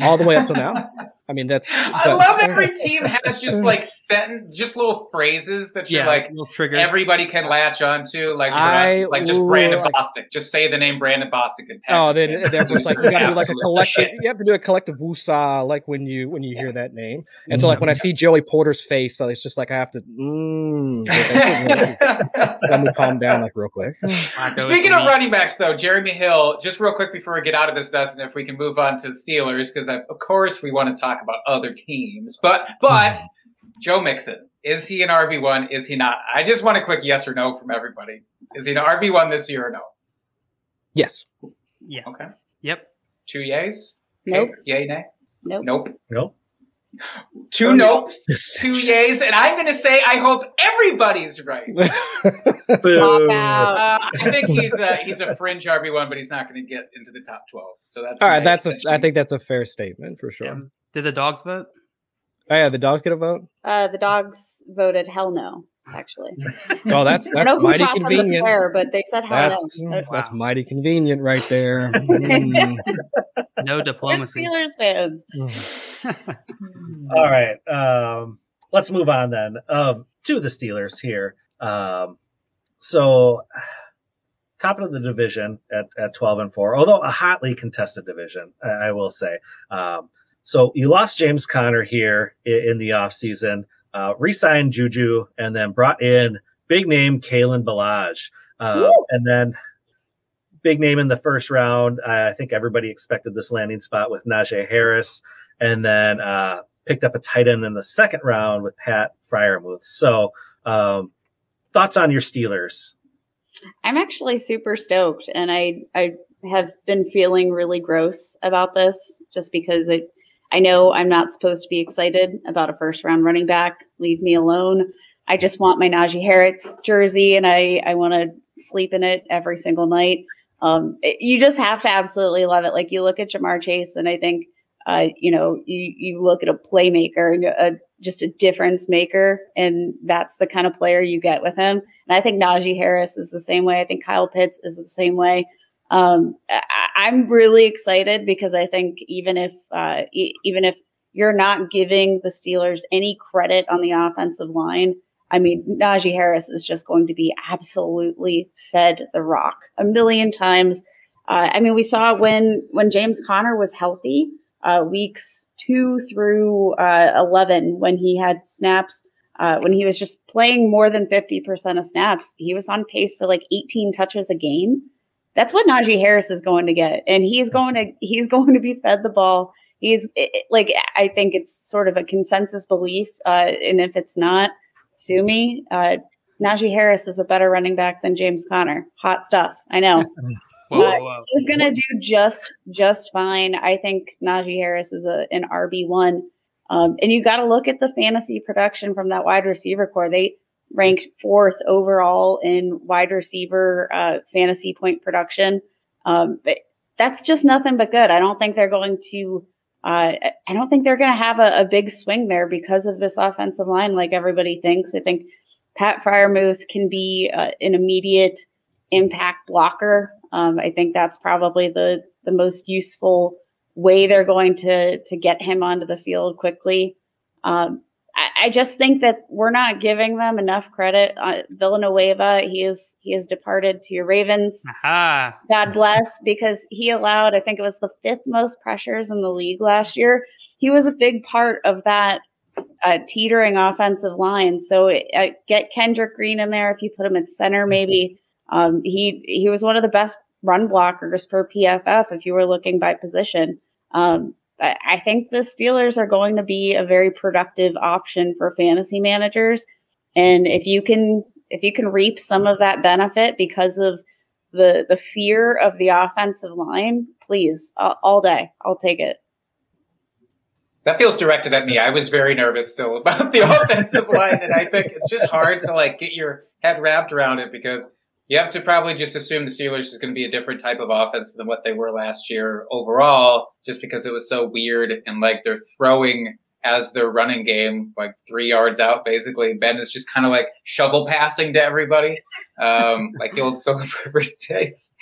all the way up to now. I mean, that's. I that- love every team has just like sentence, just little phrases that you're yeah, like little triggers. everybody can latch onto. Like I us, like just will, Brandon like- Bostick. Just say the name Brandon Bostick and Oh, Packers then fans they're just like you their gotta do like a collective. shit. You have to do a collective woosah, like when you when you hear that name. And so, like when I see Joey Porter's face, so it's just like I have to. Mm, let me calm down, like real quick. Speaking of running backs, though, Jeremy Hill, just real quick before we get out of this, Dustin, if we can move on to the Steelers, because of course we want to talk about other teams. But but Joe Mixon, is he an RB one? Is he not? I just want a quick yes or no from everybody. Is he an RB one this year or no? Yes. Yeah. Okay, Yep. two yays. Nope. Yay, nay. Nope. Nope. Nope. Two nopes. Two yays, and I'm going to say I hope everybody's right. Pop Boo. out. Uh, I think he's a, he's a fringe RB one, but he's not going to get into the top twelve. So that's All right, that's a. that's I think that's a fair statement for sure. Yeah. Did the dogs vote? Oh yeah, the dogs get a vote. Uh, the dogs voted hell no. Actually, Oh, that's I that's don't know who mighty taught them to convenient. swear, but they said hell That's no. that's Wow. mighty convenient right there. Mm. No We're diplomacy. Steelers fans. All right. Um, let's move on then um, to the Steelers here. Um, so, top of the division at, at 12 and 4, although a hotly contested division, I, I will say. Um, so, you lost James Conner here in, in the offseason, uh, re signed Juju, and then brought in big name Kalen Ballage. Um, Woo! and then big name in the first round. I think everybody expected this landing spot with Najee Harris and then uh, picked up a tight end in the second round with Pat Freiermuth. So, um, thoughts on your Steelers? I'm actually super stoked, and I I have been feeling really gross about this just because I I know I'm not supposed to be excited about a first round running back. Leave me alone. I just want my Najee Harris jersey, and I I want to sleep in it every single night. Um, it- you just have to absolutely love it. Like you look at Ja'Marr Chase, and I think, uh, you know, you you look at a playmaker and a, just a difference maker, and that's the kind of player you get with him. And I think Najee Harris is the same way. I think Kyle Pitts is the same way. Um, I'm really excited because I think even if uh, e- even if you're not giving the Steelers any credit on the offensive line, I mean, Najee Harris is just going to be absolutely fed the rock a million times. Uh, I mean, we saw when when James Conner was healthy, uh, weeks two through uh, eleven, when he had snaps, uh, when he was just playing more than fifty percent of snaps, he was on pace for like eighteen touches a game. That's what Najee Harris is going to get, and he's going to he's going to be fed the ball. He's it, like I think it's sort of a consensus belief, uh, and if it's not, sue me. Uh, Najee Harris is a better running back than James Conner. Hot stuff. I know. Whoa, Uh, whoa, whoa. He's gonna do just just fine. I think Najee Harris is a an RB one. Um, and you got to look at the fantasy production from that wide receiver core. They ranked fourth overall in wide receiver uh, fantasy point production. Um, but that's just nothing but good. I don't think they're going to. Uh, I don't think they're going to have a, a big swing there because of this offensive line, like everybody thinks. I think Pat Freiermuth can be uh, an immediate impact blocker. Um, I think that's probably the the most useful way they're going to to get him onto the field quickly. Um, I, I just think that we're not giving them enough credit. Uh, Villanueva, he is he has departed to your Ravens. Aha. God bless, because he allowed, I think it was the fifth most pressures in the league last year. He was a big part of that uh, teetering offensive line. So uh, get Kendrick Green in there if you put him at center, maybe. Um, he he was one of the best run blockers per PFF if you were looking by position. Um, I, think the Steelers are going to be a very productive option for fantasy managers, and if you can if you can reap some of that benefit because of the the fear of the offensive line, please, all, all day, I'll take it. That feels directed at me. I was very nervous still about the offensive line, and I think it's just hard to like get your head wrapped around it because you have to probably just assume the Steelers is going to be a different type of offense than what they were last year overall, just because it was so weird and like they're throwing as their running game, like three yards out, basically. Ben is just kind of like shovel passing to everybody, um, like the old Philip Rivers days.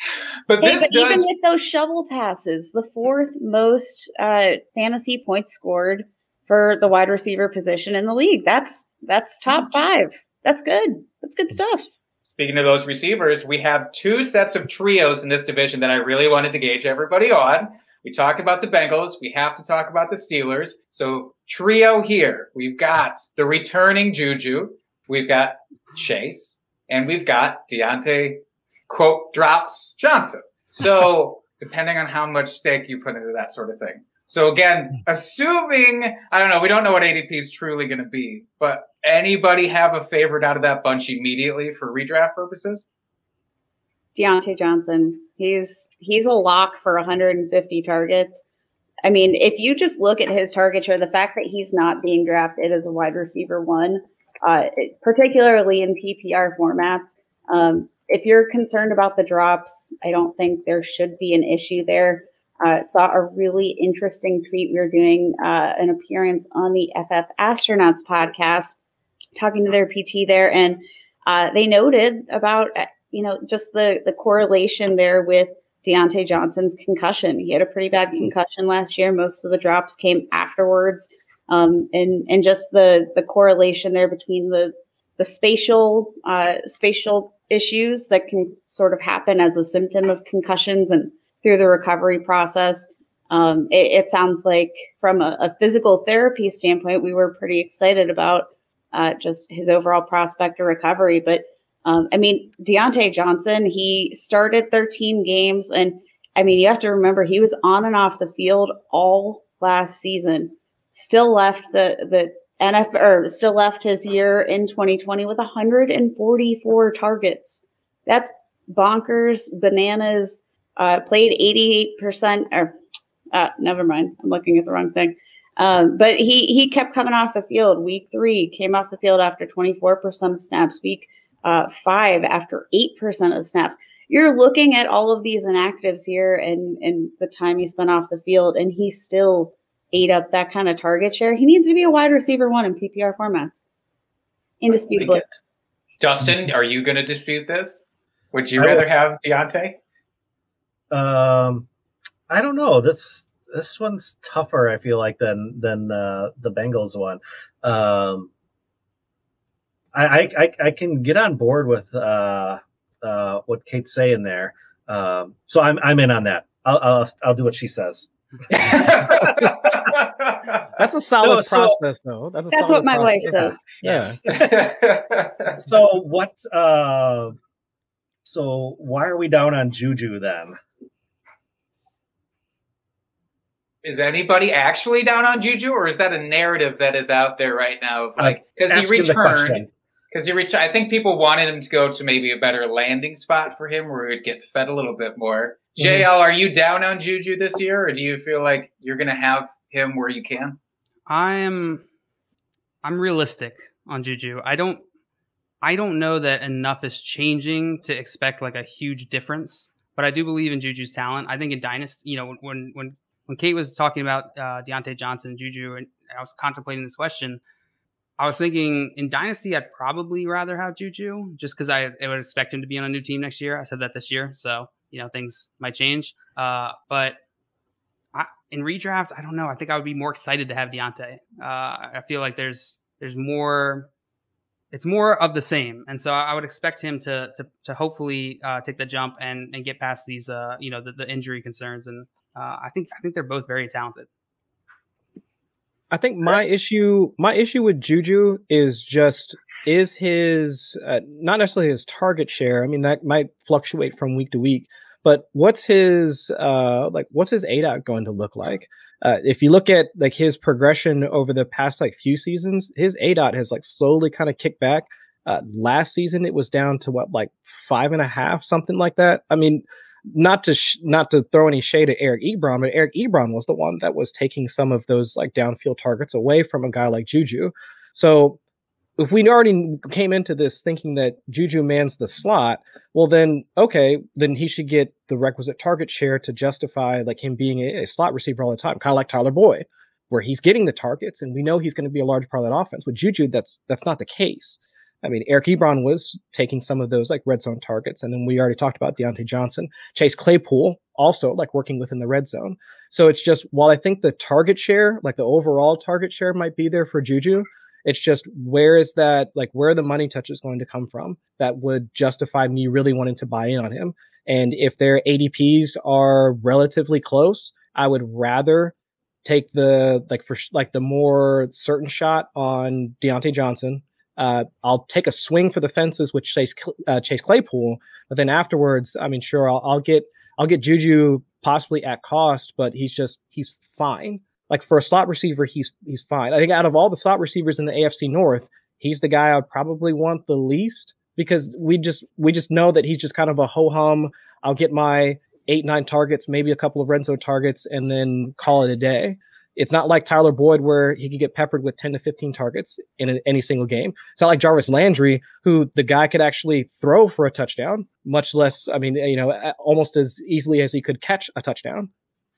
But Hey, this but even with those shovel passes, the fourth most uh, fantasy points scored for the wide receiver position in the league. That's that's top five. That's good. That's good stuff. Speaking of those receivers, we have two sets of trios in this division that I really wanted to gauge everybody on. We talked about the Bengals. We have to talk about the Steelers. So, trio here. We've got the returning Juju. We've got Chase. And we've got Diontae, quote, drops Johnson. So, depending on how much stake you put into that sort of thing. So, again, assuming, I don't know, we don't know what ADP is truly going to be, but anybody have a favorite out of that bunch immediately for redraft purposes? Diontae Johnson. He's he's a lock for 150 targets. I mean, if you just look at his target share, the fact that he's not being drafted as a wide receiver one, uh, particularly in PPR formats, um, if you're concerned about the drops, I don't think there should be an issue there. Uh, saw a really interesting tweet. We were doing uh, an appearance on the FF Astronauts podcast, talking to their PT there, and uh, they noted about uh, you know just the the correlation there with Diontae Johnson's concussion. He had a pretty bad concussion last year. Most of the drops came afterwards, um, and and just the the correlation there between the the spatial uh, spatial issues that can sort of happen as a symptom of concussions and through the recovery process. Um, it, it sounds like from a, a physical therapy standpoint, we were pretty excited about uh, just his overall prospect of recovery. But um, I mean, Diontae Johnson, he started 13 games, and I mean, you have to remember he was on and off the field all last season. Still left the the NFL or still left his year in 2020 with 144 targets. That's bonkers, bananas. Uh, played 88% or uh, never mind. I'm looking at the wrong thing. Um, but he he kept coming off the field. Week three came off the field after 24% of snaps. Week uh, five after 8% of snaps. you're looking at all of these inactives here and and the time he spent off the field, and he still ate up that kind of target share. He needs to be a wide receiver one in PPR formats, indisputably. Dustin, are you going to dispute this? Would you I rather would- have Diontae? Um, I don't know. This this one's tougher. I feel like than than uh, the Bengals one. Um, I, I I I can get on board with uh, uh, what Kate's saying there. Um, so I'm I'm in on that. I'll I'll, I'll do what she says. That's a solid No, so- process, though. That's a That's solid what my wife says. Yeah. So what? Uh, so why are we down on Juju then? Is anybody actually down on Juju, or is that a narrative that is out there right now? Of like, because he returned, because he returned. I think people wanted him to go to maybe a better landing spot for him, where he would get fed a little bit more. Mhm. JL, are you down on Juju this year, or do you feel like you're going to have him where you can? I'm I'm realistic on Juju. I don't I don't know that enough is changing to expect like a huge difference, but I do believe in Juju's talent. I think in Dynasty, you know, when when when Kate was talking about uh, Diontae Johnson and Juju, and I was contemplating this question, I was thinking in Dynasty, I'd probably rather have Juju just because I, I would expect him to be on a new team next year. I said that this year, so you know things might change. Uh, but I, in redraft, I don't know. I think I would be more excited to have Diontae. Uh, I feel like there's there's more. It's more of the same, and so I would expect him to to, to hopefully uh, take the jump and, and get past these uh, you know the, the injury concerns. And uh, I think I think they're both very talented. I think my Chris? issue my issue with Juju is just is his uh, not necessarily his target share. I mean that might fluctuate from week to week, but what's his uh like what's his ADOT going to look like? Uh, if you look at like his progression over the past like few seasons, his ADOT has like slowly kind of kicked back. Uh, last season it was down to what like five and a half, something like that. I mean, not to sh- not to throw any shade at Eric Ebron, but Eric Ebron was the one that was taking some of those like downfield targets away from a guy like Juju. So if we already came into this thinking that Juju mans the slot, well then okay, then he should get the requisite target share to justify like him being a, a slot receiver all the time, kind of like Tyler Boyd, where he's getting the targets and we know he's going to be a large part of that offense. With Juju, that's that's not the case. I mean, Eric Ebron was taking some of those like red zone targets, and then we already talked about Diontae Johnson, Chase Claypool, also like working within the red zone. So it's just while I think the target share, like the overall target share, might be there for Juju, it's just where is that like where the money touches going to come from that would justify me really wanting to buy in on him. And if their ADPs are relatively close, I would rather take the like for like the more certain shot on Diontae Johnson. Uh, I'll take a swing for the fences with Chase uh, Chase Claypool, but then afterwards, I mean, sure, I'll, I'll get I'll get Juju possibly at cost, but he's just he's fine. Like for a slot receiver, he's he's fine. I think out of all the slot receivers in the AFC North, he's the guy I'd probably want the least because we just we just know that he's just kind of a ho hum. I'll get my eight nine targets, maybe a couple of red zone targets, and then call it a day. It's not like Tyler Boyd where he could get peppered with 10 to 15 targets in a- any single game. It's not like Jarvis Landry, who the guy could actually throw for a touchdown, much less, I mean, you know, almost as easily as he could catch a touchdown.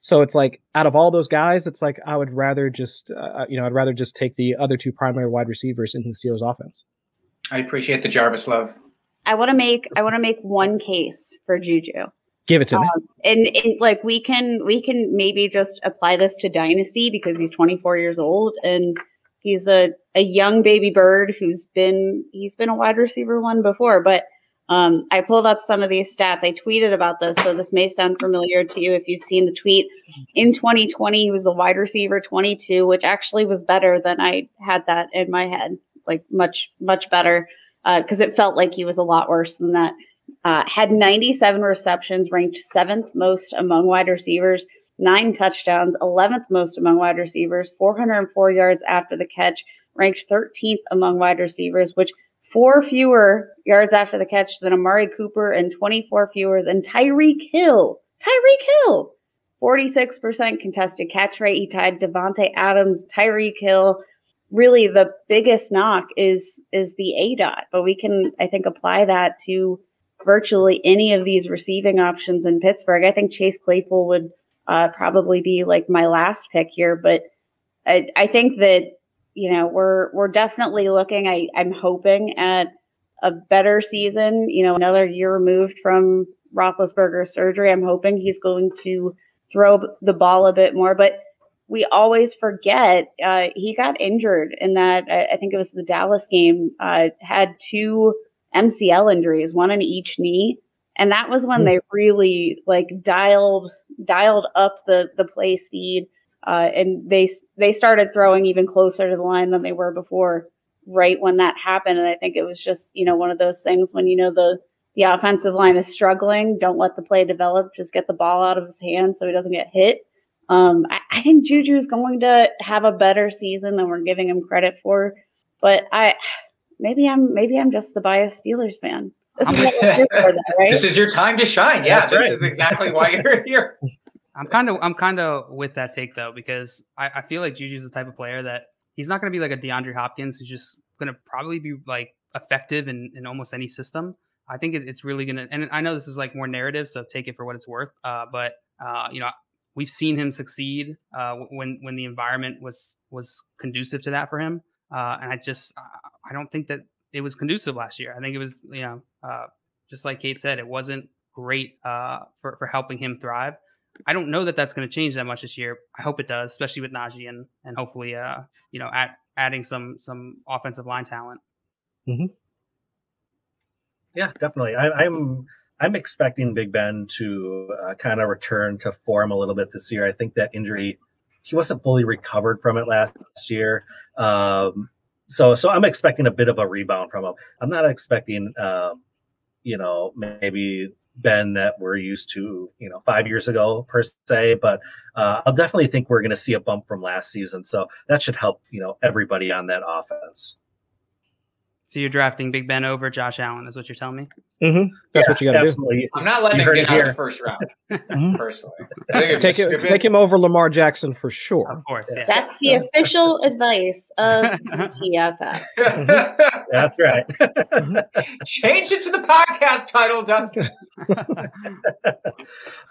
So it's like out of all those guys, it's like I would rather just, uh, you know, I'd rather just take the other two primary wide receivers in the Steelers offense. I appreciate the Jarvis love. I want to make I want to make one case for Juju. Give it to me. and, and like we can we can maybe just apply this to dynasty because he's 24 years old and he's a, a young baby bird who's been he's been a wide receiver one before. But um, i pulled up some of these stats. I tweeted about this so this may sound familiar to you if you've seen the tweet. In 2020 he was a wide receiver 22 which actually was better than i had that in my head like much much better because it felt like he was a lot worse than that uh, had 97 receptions, ranked seventh most among wide receivers, nine touchdowns, 11th most among wide receivers, 404 yards after the catch, ranked 13th among wide receivers, which four fewer yards after the catch than Amari Cooper and 24 fewer than Tyreek Hill. Tyreek Hill. 46% contested catch rate. He tied Davante Adams, Tyreek Hill. Really, the biggest knock is is the A dot, but we can I think apply that to virtually any of these receiving options in Pittsburgh. I think Chase Claypool would uh, probably be like my last pick here, but I, I think that you know we're we're definitely looking. I, I'm hoping at a better season. You know, another year removed from Roethlisberger surgery. I'm hoping he's going to throw the ball a bit more, but we always forget uh, he got injured in that. I, I, think it was the Dallas game. Uh, had two MCL injuries, one in each knee, and that was when mm. they really like dialed dialed up the the play speed, uh, and they they started throwing even closer to the line than they were before. Right when that happened, and I think it was just you know one of those things when you know the the offensive line is struggling, don't let the play develop. Just get the ball out of his hand so he doesn't get hit. Um, I, I think Juju is going to have a better season than we're giving him credit for. But I maybe I'm maybe I'm just the biased Steelers fan. This is, for, though, right? this is your time to shine. Yeah, That's this right. is exactly why you're here. I'm kind of I'm kind of with that take though because I, I feel like Juju's the type of player that he's not going to be like a DeAndre Hopkins who's just going to probably be like effective in, in almost any system. I think it, it's really going to, and I know this is like more narrative, so take it for what it's worth. Uh, but uh, you know, we've seen him succeed uh, when when the environment was was conducive to that for him. Uh, and I just I don't think that it was conducive last year. I think it was you know uh, just like Kate said, it wasn't great uh, for for helping him thrive. I don't know that that's going to change that much this year. I hope it does, especially with Najee and and hopefully uh you know at, adding some some offensive line talent. Mm-hmm. Yeah, definitely. I, I'm I'm expecting Big Ben to uh, kind of return to form a little bit this year. I think that injury, he wasn't fully recovered from it last year. Um, so, so I'm expecting a bit of a rebound from him. I'm not expecting, um, you know, maybe Ben that we're used to, you know, five years ago per se, but uh, I'll definitely think we're going to see a bump from last season. So that should help, you know, everybody on that offense. So you're drafting Big Ben over Josh Allen, is what you're telling me? Mm-hmm. That's yeah, what you got to do. I'm not letting him get out of the first round, mm-hmm. personally. take, it, take him over Lamar Jackson for sure. Of course, yeah. That's the official advice of TFF. That's right. Change it to the podcast title, Dustin.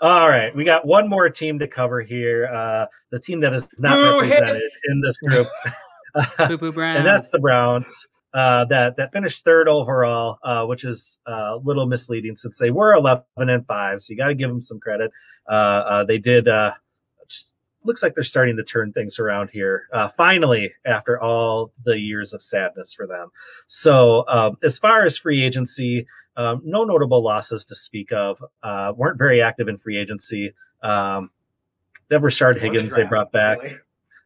All right, we got one more team to cover here. Uh, the team that is not Boo represented hits. in this group. and that's the Browns uh, that that finished third overall, uh, which is uh, a little misleading since they were 11 and five. So you got to give them some credit. Uh, uh, they did. looks like they're starting to turn things around here. finally, after all the years of sadness for them. So um, as far as free agency, um, no notable losses to speak of. weren't very active in free agency. Um, Never Rashard Higgins they brought back. Really?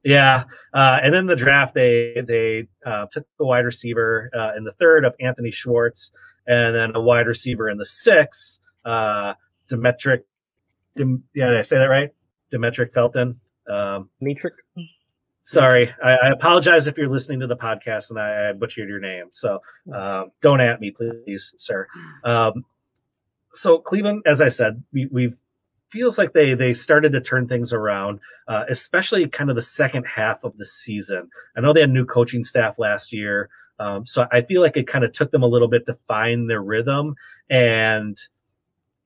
Yeah, uh, and then the draft they they uh, took the wide receiver uh, in the third of Anthony Schwartz, and then a wide receiver in the sixth, uh, Demetric. Dem, yeah, did I say that right? Demetric Felton. Um, Demetric. Sorry, I, I, apologize if you're listening to the podcast and I, I butchered your name. So um, don't at me, please, sir. Um, so Cleveland, as I said, we, we've feels like they they started to turn things around, uh, especially kind of the second half of the season. I know they had new coaching staff last year, um, so I feel like it kind of took them a little bit to find their rhythm, and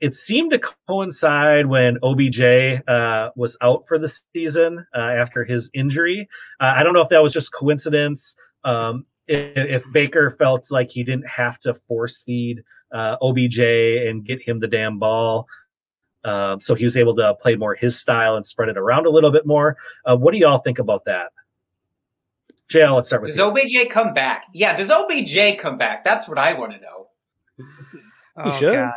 it seemed to coincide when OBJ uh, was out for the season uh, after his injury. Uh, I don't know if that was just coincidence. Um, if, if, Baker felt like he didn't have to force feed uh, OBJ and get him the damn ball. Um, so he was able to play more his style and spread it around a little bit more. Uh, what do y'all think about that? JL, let's start with Does you. OBJ come back? Yeah, does OBJ come back? That's what I want to know. oh, should. God.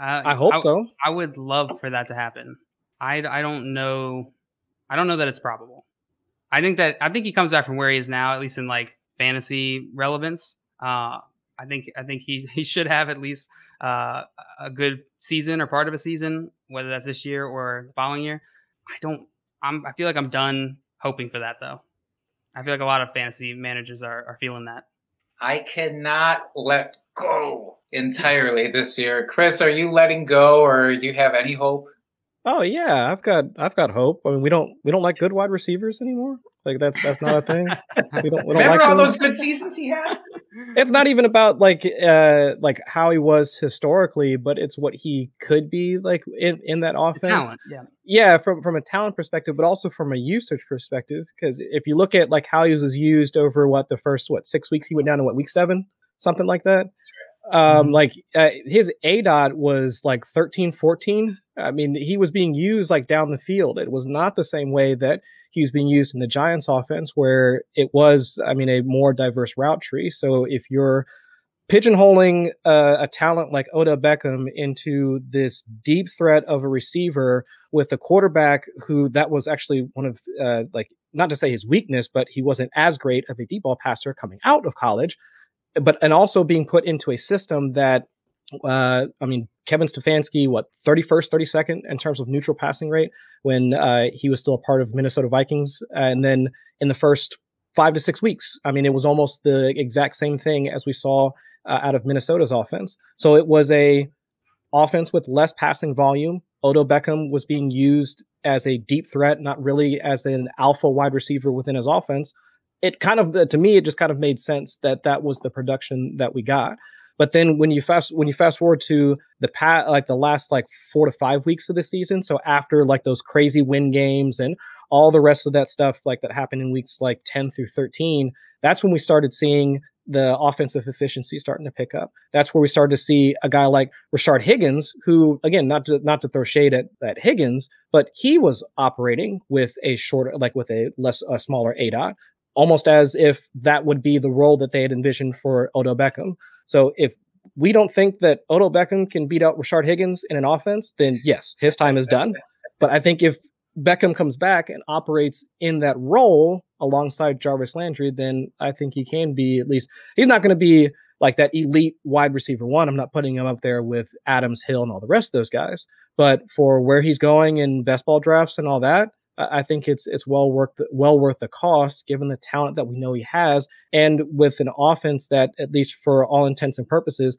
I, I hope I, so. I would love for that to happen. I, I don't know. I don't know that it's probable. I think that I think he comes back from where he is now, at least in like fantasy relevance. Uh, I think I think he he should have at least uh, a good season or part of a season, whether that's this year or the following year. I don't. I'm. I feel like I'm done hoping for that though. I feel like a lot of fantasy managers are are feeling that. I cannot let go entirely this year. Chris, are you letting go, or do you have any hope? Oh yeah, I've got I've got hope. I mean, we don't we don't like good wide receivers anymore. Like that's that's not a thing. We don't. We don't Remember like all them. those good seasons he had. It's not even about like uh like how he was historically, but it's what he could be like in, in that offense. talent, yeah. Yeah, from from a talent perspective, but also from a usage perspective. Because if you look at like how he was used over what the first what six weeks, he went down to what week seven, something like that. Um, like uh, his A dot was like 13, 14. I mean, he was being used like down the field. It was not the same way that he was being used in the Giants offense, where it was, I mean, a more diverse route tree. So if you're pigeonholing uh, a talent like Odell Beckham into this deep threat of a receiver with a quarterback who that was actually one of uh, like not to say his weakness, but he wasn't as great of a deep ball passer coming out of college, but and also being put into a system that uh, I mean Kevin Stefanski, what 31st, 32nd in terms of neutral passing rate when uh, he was still a part of Minnesota Vikings, and then in the first five to six weeks, I mean it was almost the exact same thing as we saw uh, out of Minnesota's offense. So it was a offense with less passing volume. Odell Beckham was being used as a deep threat, not really as an alpha wide receiver within his offense. It kind of, to me, it just kind of made sense that that was the production that we got. But then when you fast when you fast forward to the pat like the last like four to five weeks of the season, so after like those crazy win games and all the rest of that stuff like that happened in weeks like 10 through 13, that's when we started seeing the offensive efficiency starting to pick up. That's where we started to see a guy like Rashard Higgins, who again, not to not to throw shade at, at Higgins, but he was operating with a shorter, like with a less a smaller A dot, almost as if that would be the role that they had envisioned for Odell Beckham. So if we don't think that Odell Beckham can beat out Rashard Higgins in an offense, then yes, his time is done. But I think if Beckham comes back and operates in that role alongside Jarvis Landry, then I think he can be at least he's not going to be like that elite wide receiver one. I'm not putting him up there with Adams, Hill, and all the rest of those guys. But for where he's going in best ball drafts and all that, I think it's it's well worth well worth the cost given the talent that we know he has, and with an offense that at least for all intents and purposes,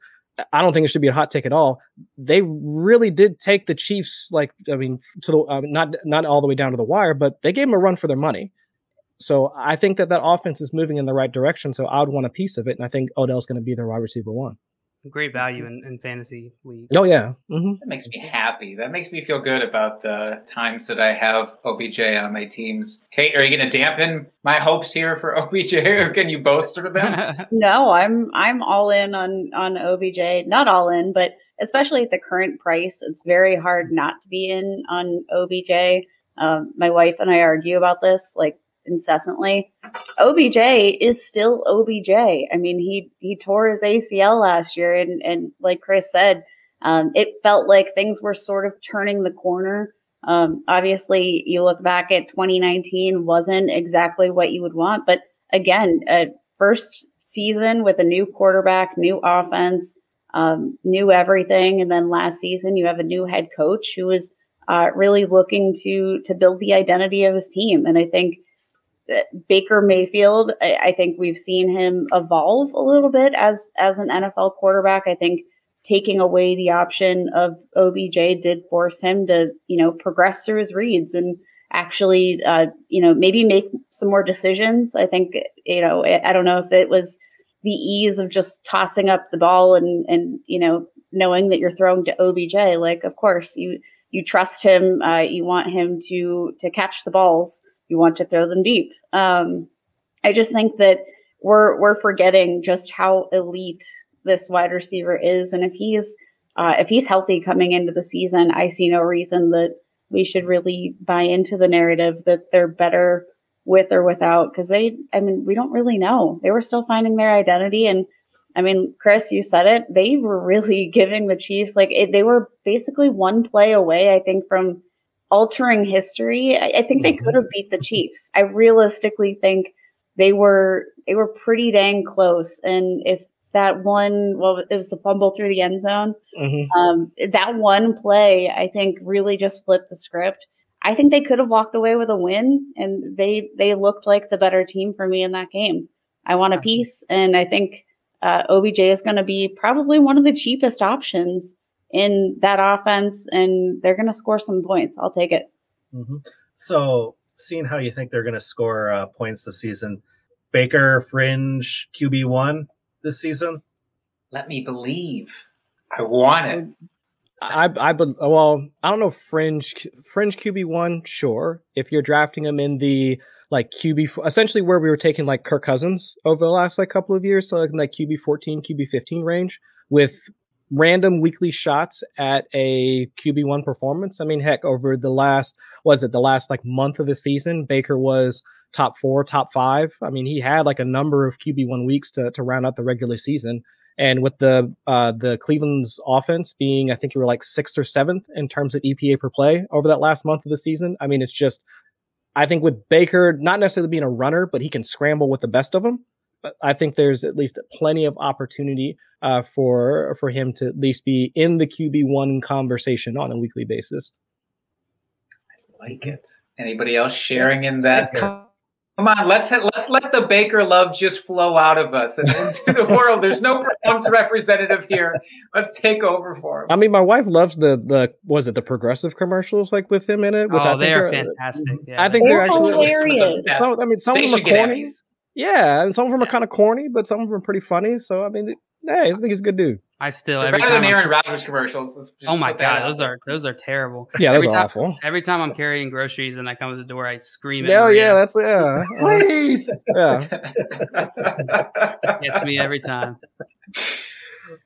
I don't think it should be a hot take at all. They really did take the Chiefs, like I mean, to the uh, not not all the way down to the wire, but they gave them a run for their money. So I think that that offense is moving in the right direction. So I would want a piece of it, and I think Odell's going to be their wide receiver one. Great value in, in fantasy leagues. Oh yeah, hmm That makes me happy. That makes me feel good about the times that I have OBJ on my teams. Kate, are you going to dampen my hopes here for OBJ, or can you bolster them? No, I'm I'm all in on on OBJ. Not all in, but especially at the current price, it's very hard not to be in on OBJ. Um, my wife and I argue about this like incessantly. OBJ is still OBJ. I mean, he he tore his ACL last year, and and like Chris said, um, it felt like things were sort of turning the corner. Um, obviously, you look back at 2019, wasn't exactly what you would want, but again, a first season with a new quarterback, new offense, um, new everything, and then last season you have a new head coach who is uh, really looking to to build the identity of his team, and I think. Baker Mayfield, I, I think we've seen him evolve a little bit as as an NFL quarterback. I think taking away the option of OBJ did force him to, you know, progress through his reads and actually, uh, you know, maybe make some more decisions. I think, you know, I I don't know if it was the ease of just tossing up the ball and and you know knowing that you're throwing to OBJ. Like, of course, you you trust him. Uh, you want him to to catch the balls. You want to throw them deep. Um, I just think that we're we're forgetting just how elite this wide receiver is, and if he's uh, if he's healthy coming into the season, I see no reason that we should really buy into the narrative that they're better with or without because they i mean we don't really know. They were still finding their identity. And i mean chris you said it they were really giving the chiefs like it, they were basically one play away i think from altering history i, I think they Mhm. could have beat the chiefs i realistically think they were they were pretty dang close and if that one well it was the fumble through the end zone hmm um, that one play, I think, really just flipped the script. I think they could have walked away with a win, and they they looked like the better team for me in that game. I want a piece, and I think uh, OBJ is going to be probably one of the cheapest options in that offense, and they're going to score some points. I'll take it. hmm So, seeing how you think they're going to score uh, points this season, Baker fringe QB one this season? Let me believe. I want it. I I bel- well, I don't know fringe fringe QB one, sure. If you're drafting him in the like QB, f- essentially where we were taking like Kirk Cousins over the last like couple of years, so like in like QB fourteen, QB fifteen range with random weekly shots at a QB one performance. I mean, heck, over the last was it the last like month of the season, Baker was top four, top five. I mean, he had like a number of QB one weeks to to round out the regular season. And with the uh, the Cleveland's offense being, I think you were like sixth or seventh in terms of EPA per play over that last month of the season. I mean, it's just, I think with Baker not necessarily being a runner, but he can scramble with the best of them. But I think there's at least plenty of opportunity uh, for for him to at least be in the QB one conversation on a weekly basis. I like it. Anybody else sharing in that? Come come on, let's let's let the Baker love just flow out of us and into the world. There's no Browns representative here. Let's take over for him. I mean, my wife loves the the was it the progressive commercials like with him in it, which I oh, think they are are, fantastic. Yeah, I think they're They're actually hilarious. Yes. Some, I mean, some They of them are should get corny. Emmys. Yeah, and some of them are kind of corny, but some of them are pretty funny. So I mean, hey, I think he's a good dude. I still They're every better time. than Aaron Rodgers commercials. Just oh my god, out those are those are terrible. Yeah, those every are time, awful. Every time I'm carrying groceries and I come to the door, I scream. At Yeah, yeah, that's yeah, Please. yeah. gets me every time.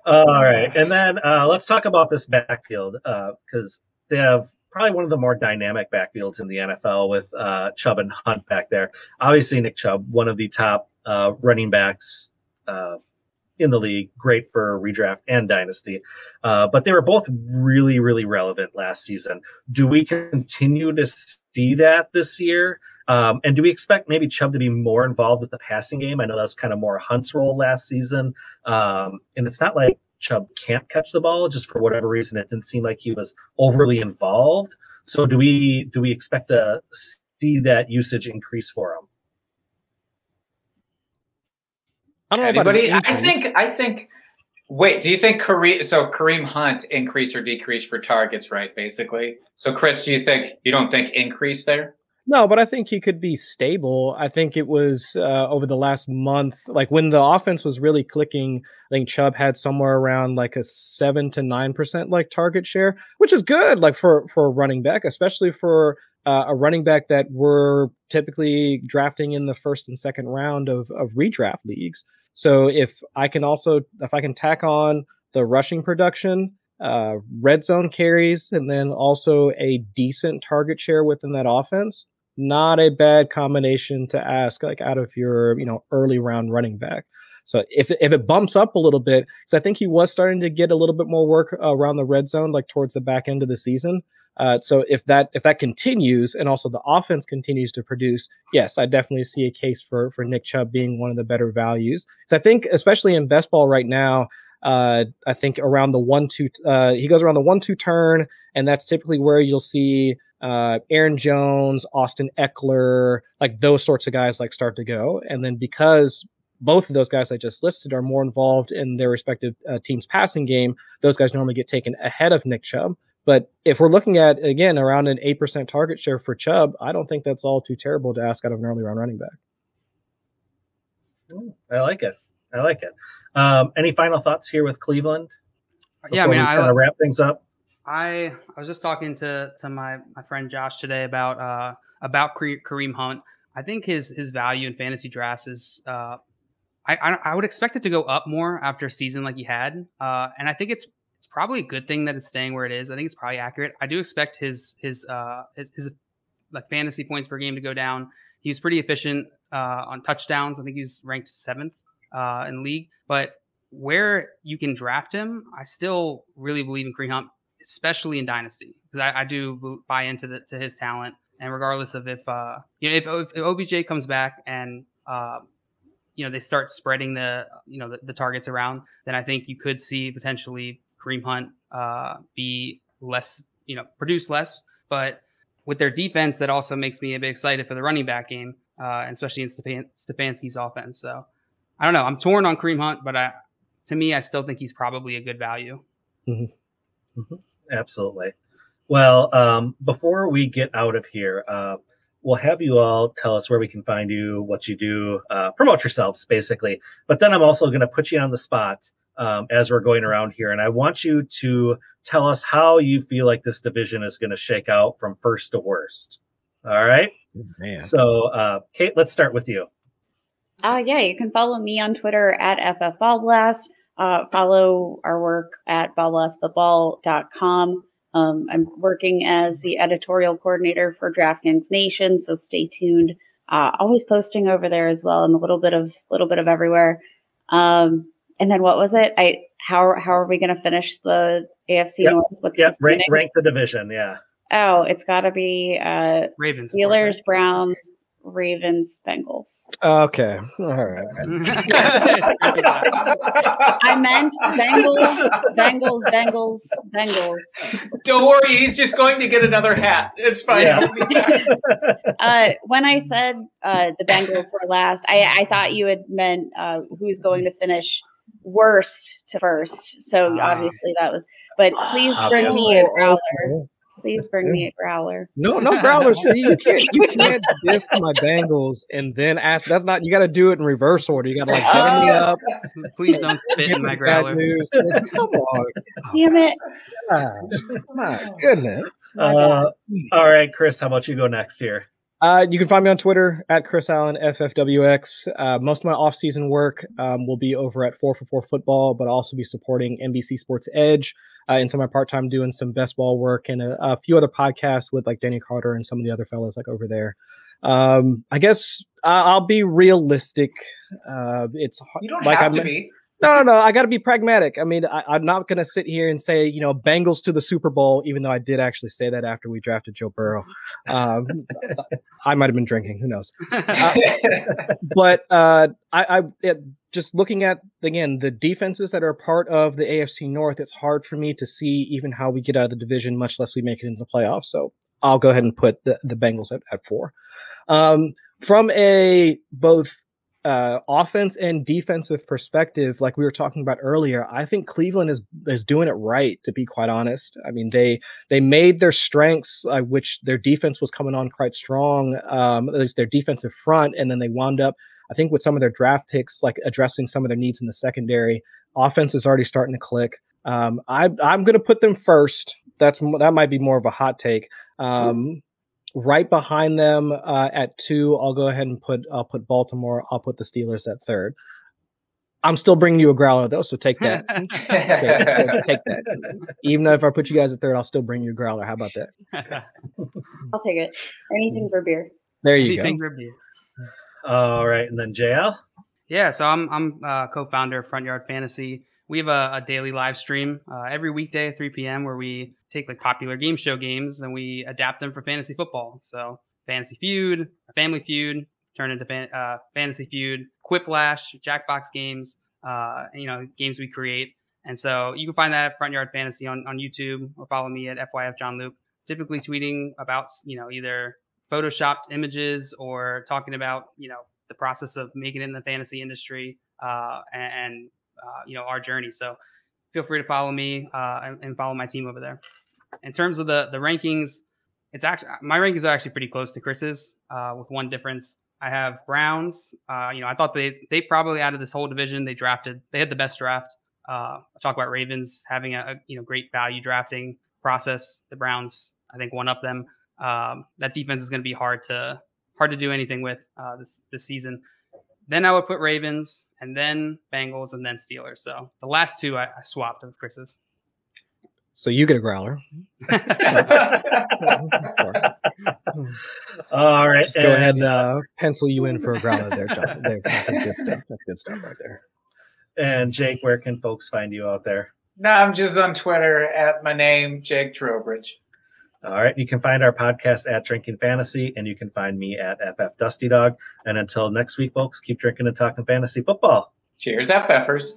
All right, and then uh, let's talk about this backfield because they have probably one of the more dynamic backfields in the NFL with uh, Chubb and Hunt back there. Obviously, Nick Chubb, one of the top uh, running backs uh, in the league, great for redraft and dynasty. Uh, but they were both really, really relevant last season. Do we continue to see that this year? Um, and do we expect maybe Chubb to be more involved with the passing game? I know that's kind of more Hunt's role last season. Um, and it's not like Chubb can't catch the ball, just for whatever reason, it didn't seem like he was overly involved. So do we do we expect to see that usage increase for him? I don't know about Anybody? I think. I think. Wait, do you think Kareem? So Kareem Hunt increase or decrease for targets, right? Basically. So Chris, do you think you don't think increase there? No, but I think he could be stable. I think it was uh, over the last month, like when the offense was really clicking. I think Chubb had somewhere around like a seven to nine percent like target share, which is good, like for for a running back, especially for uh, a running back that we're typically drafting in the first and second round of of redraft leagues. So if I can also if I can tack on the rushing production, uh, red zone carries, and then also a decent target share within that offense, not a bad combination to ask like out of your you know early round running back. So if if it bumps up a little bit, because I think he was starting to get a little bit more work around the red zone, like towards the back end of the season. Uh, so if that if that continues and also the offense continues to produce, yes, I definitely see a case for for Nick Chubb being one of the better values. So I think especially in best ball right now, uh, I think around the one two uh, he goes around the one two turn, and that's typically where you'll see uh, Aaron Jones, Austin Ekeler, like those sorts of guys like start to go, and then because both of those guys I just listed are more involved in their respective uh, team's passing game, those guys normally get taken ahead of Nick Chubb. But if we're looking at again around an eight percent target share for Chubb, I don't think that's all too terrible to ask out of an early round running back. I like it. I like it. Um, any final thoughts here with Cleveland? Yeah, I mean, I, kind of wrap things up. I I was just talking to to my my friend Josh today about uh about Kareem Hunt. I think his his value in fantasy drafts is uh I I, I would expect it to go up more after a season like he had. Uh, and I think it's it's probably a good thing that it's staying where it is. I think it's probably accurate. I do expect his his uh his, his like fantasy points per game to go down. He was pretty efficient uh, on touchdowns. I think he was ranked seventh uh, in league. But where you can draft him, I still really believe in Kareem Hunt, especially in dynasty, because I, I do buy into the, to his talent. And regardless of if uh, you know if, if, OBJ comes back and uh, you know they start spreading the you know the, the, targets around, then I think you could see potentially Kareem Hunt uh, be less you know produce less, but with their defense, that also makes me a bit excited for the running back game, uh, especially in Stefan- Stefanski's offense. So I don't know. I'm torn on Kareem Hunt, but I, to me, I still think he's probably a good value. Mm-hmm. Mm-hmm. Absolutely. Well, um, before we get out of here, uh, we'll have you all tell us where we can find you, what you do, uh, promote yourselves, basically. But then I'm also going to put you on the spot um, as we're going around here, and I want you to tell us how you feel like this division is going to shake out from first to worst. All right. Man. So, uh, Kate, let's start with you. Uh, yeah, you can follow me on Twitter at FFBallblast. Uh, follow our work at ballblastfootball.com. Um, I'm working as the editorial coordinator for DraftKings Nation, so stay tuned. Uh, always posting over there as well, and a little bit of little bit of everywhere. Um, and then what was it? I how how are we going to finish the AFC Yep. North? What's Yep, the rank, rank the division. Yeah. Oh, it's got to be uh, Ravens, of course, Steelers, right? Browns, Ravens, Bengals. Okay. All right. I meant Bengals, Bengals, Bengals, Bengals. Don't worry, he's just going to get another hat. It's fine. Yeah. He'll be back. Uh, when I said uh, the Bengals were last, I, I thought you had meant uh, who's going to finish worst to first. So Ah. obviously that was. But please bring me a growler. Okay. Please bring me a growler. No, no growlers for you. You can't, you can't diss my Bengals and then ask. That's not. You got to do it in reverse order. You got to like butter me up. Please don't spit in my me bad growler. news. Come on, Damn it! gosh. my goodness. Uh, all right, Chris, how about you go next here? Uh, you can find me on Twitter at Chris Allen FFWX. Uh, most of my off-season work um, will be over at Four for Four Football, but I'll also be supporting NBC Sports Edge uh, in some of my part-time doing some best ball work and a, a few other podcasts with like Denny Carter and some of the other fellas like over there. Um, I guess I- I'll be realistic. Uh, it's You don't like have I to be. No, no, no. I got to be pragmatic. I mean, I, I'm not going to sit here and say, you know, Bengals to the Super Bowl, even though I did actually say that after we drafted Joe Burrow. Um, I might have been drinking. Who knows? But uh, I, I it, just looking at again the defenses that are part of the AFC North. It's hard for me to see even how we get out of the division, much less we make it into the playoffs. So I'll go ahead and put the, the Bengals at, at four. Um, from a both uh, offense and defensive perspective, like we were talking about earlier, I think Cleveland is is doing it right. To be quite honest, I mean they they made their strengths, uh, which their defense was coming on quite strong, um, at least their defensive front, and then they wound up, I think, with some of their draft picks, like addressing some of their needs in the secondary. Offense is already starting to click. Um, I, I'm going to put them first. That's that might be more of a hot take. Um, right behind them uh, at two, I'll go ahead and put I'll put Baltimore. I'll put the Steelers at third. I'm still bringing you a growler though, so take that. take, take- take that. Even if I put you guys at third, I'll still bring you a growler. How about that? I'll take it. Anything for beer. There you Anything go. for beer. All right, and then JL. Yeah, so I'm I'm uh, co-founder of Front Yard Fantasy. We have a, a daily live stream uh, every weekday at 3 p.m. where we take like popular game show games and we adapt them for fantasy football. So Fantasy Feud, Family Feud, turn into fan, uh, Fantasy Feud, Quiplash, Jackbox games, uh, you know, games we create. And so you can find that at Front Yard Fantasy on, on YouTube or follow me at FYF John Luke. Typically tweeting about you know either photoshopped images or talking about you know the process of making it in the fantasy industry uh, and, and uh, you know our journey. So feel free to follow me uh, and, and follow my team over there. In terms of the the rankings, it's actually my rankings are actually pretty close to Chris's, uh, with one difference. I have Browns. Uh, you know, I thought they they probably out of this whole division they drafted they had the best draft. Uh, I talk about Ravens having a, a you know great value drafting process. The Browns I think one up them. Um, that defense is going to be hard to hard to do anything with uh, this this season. Then I would put Ravens, and then Bengals, and then Steelers. So the last two I, I swapped with Chris's. So you get a growler. All right, Just go ahead and uh, pencil you in for a growler there, John. There, that's good stuff. That's good stuff right there. and Jake, where can folks find you out there? no, I'm just on Twitter at my name, Jake Trowbridge. All right, you can find our podcast at Drinking Fantasy, and you can find me at FF Dusty Dog. And until next week, folks, keep drinking and talking fantasy football. Cheers, FFers.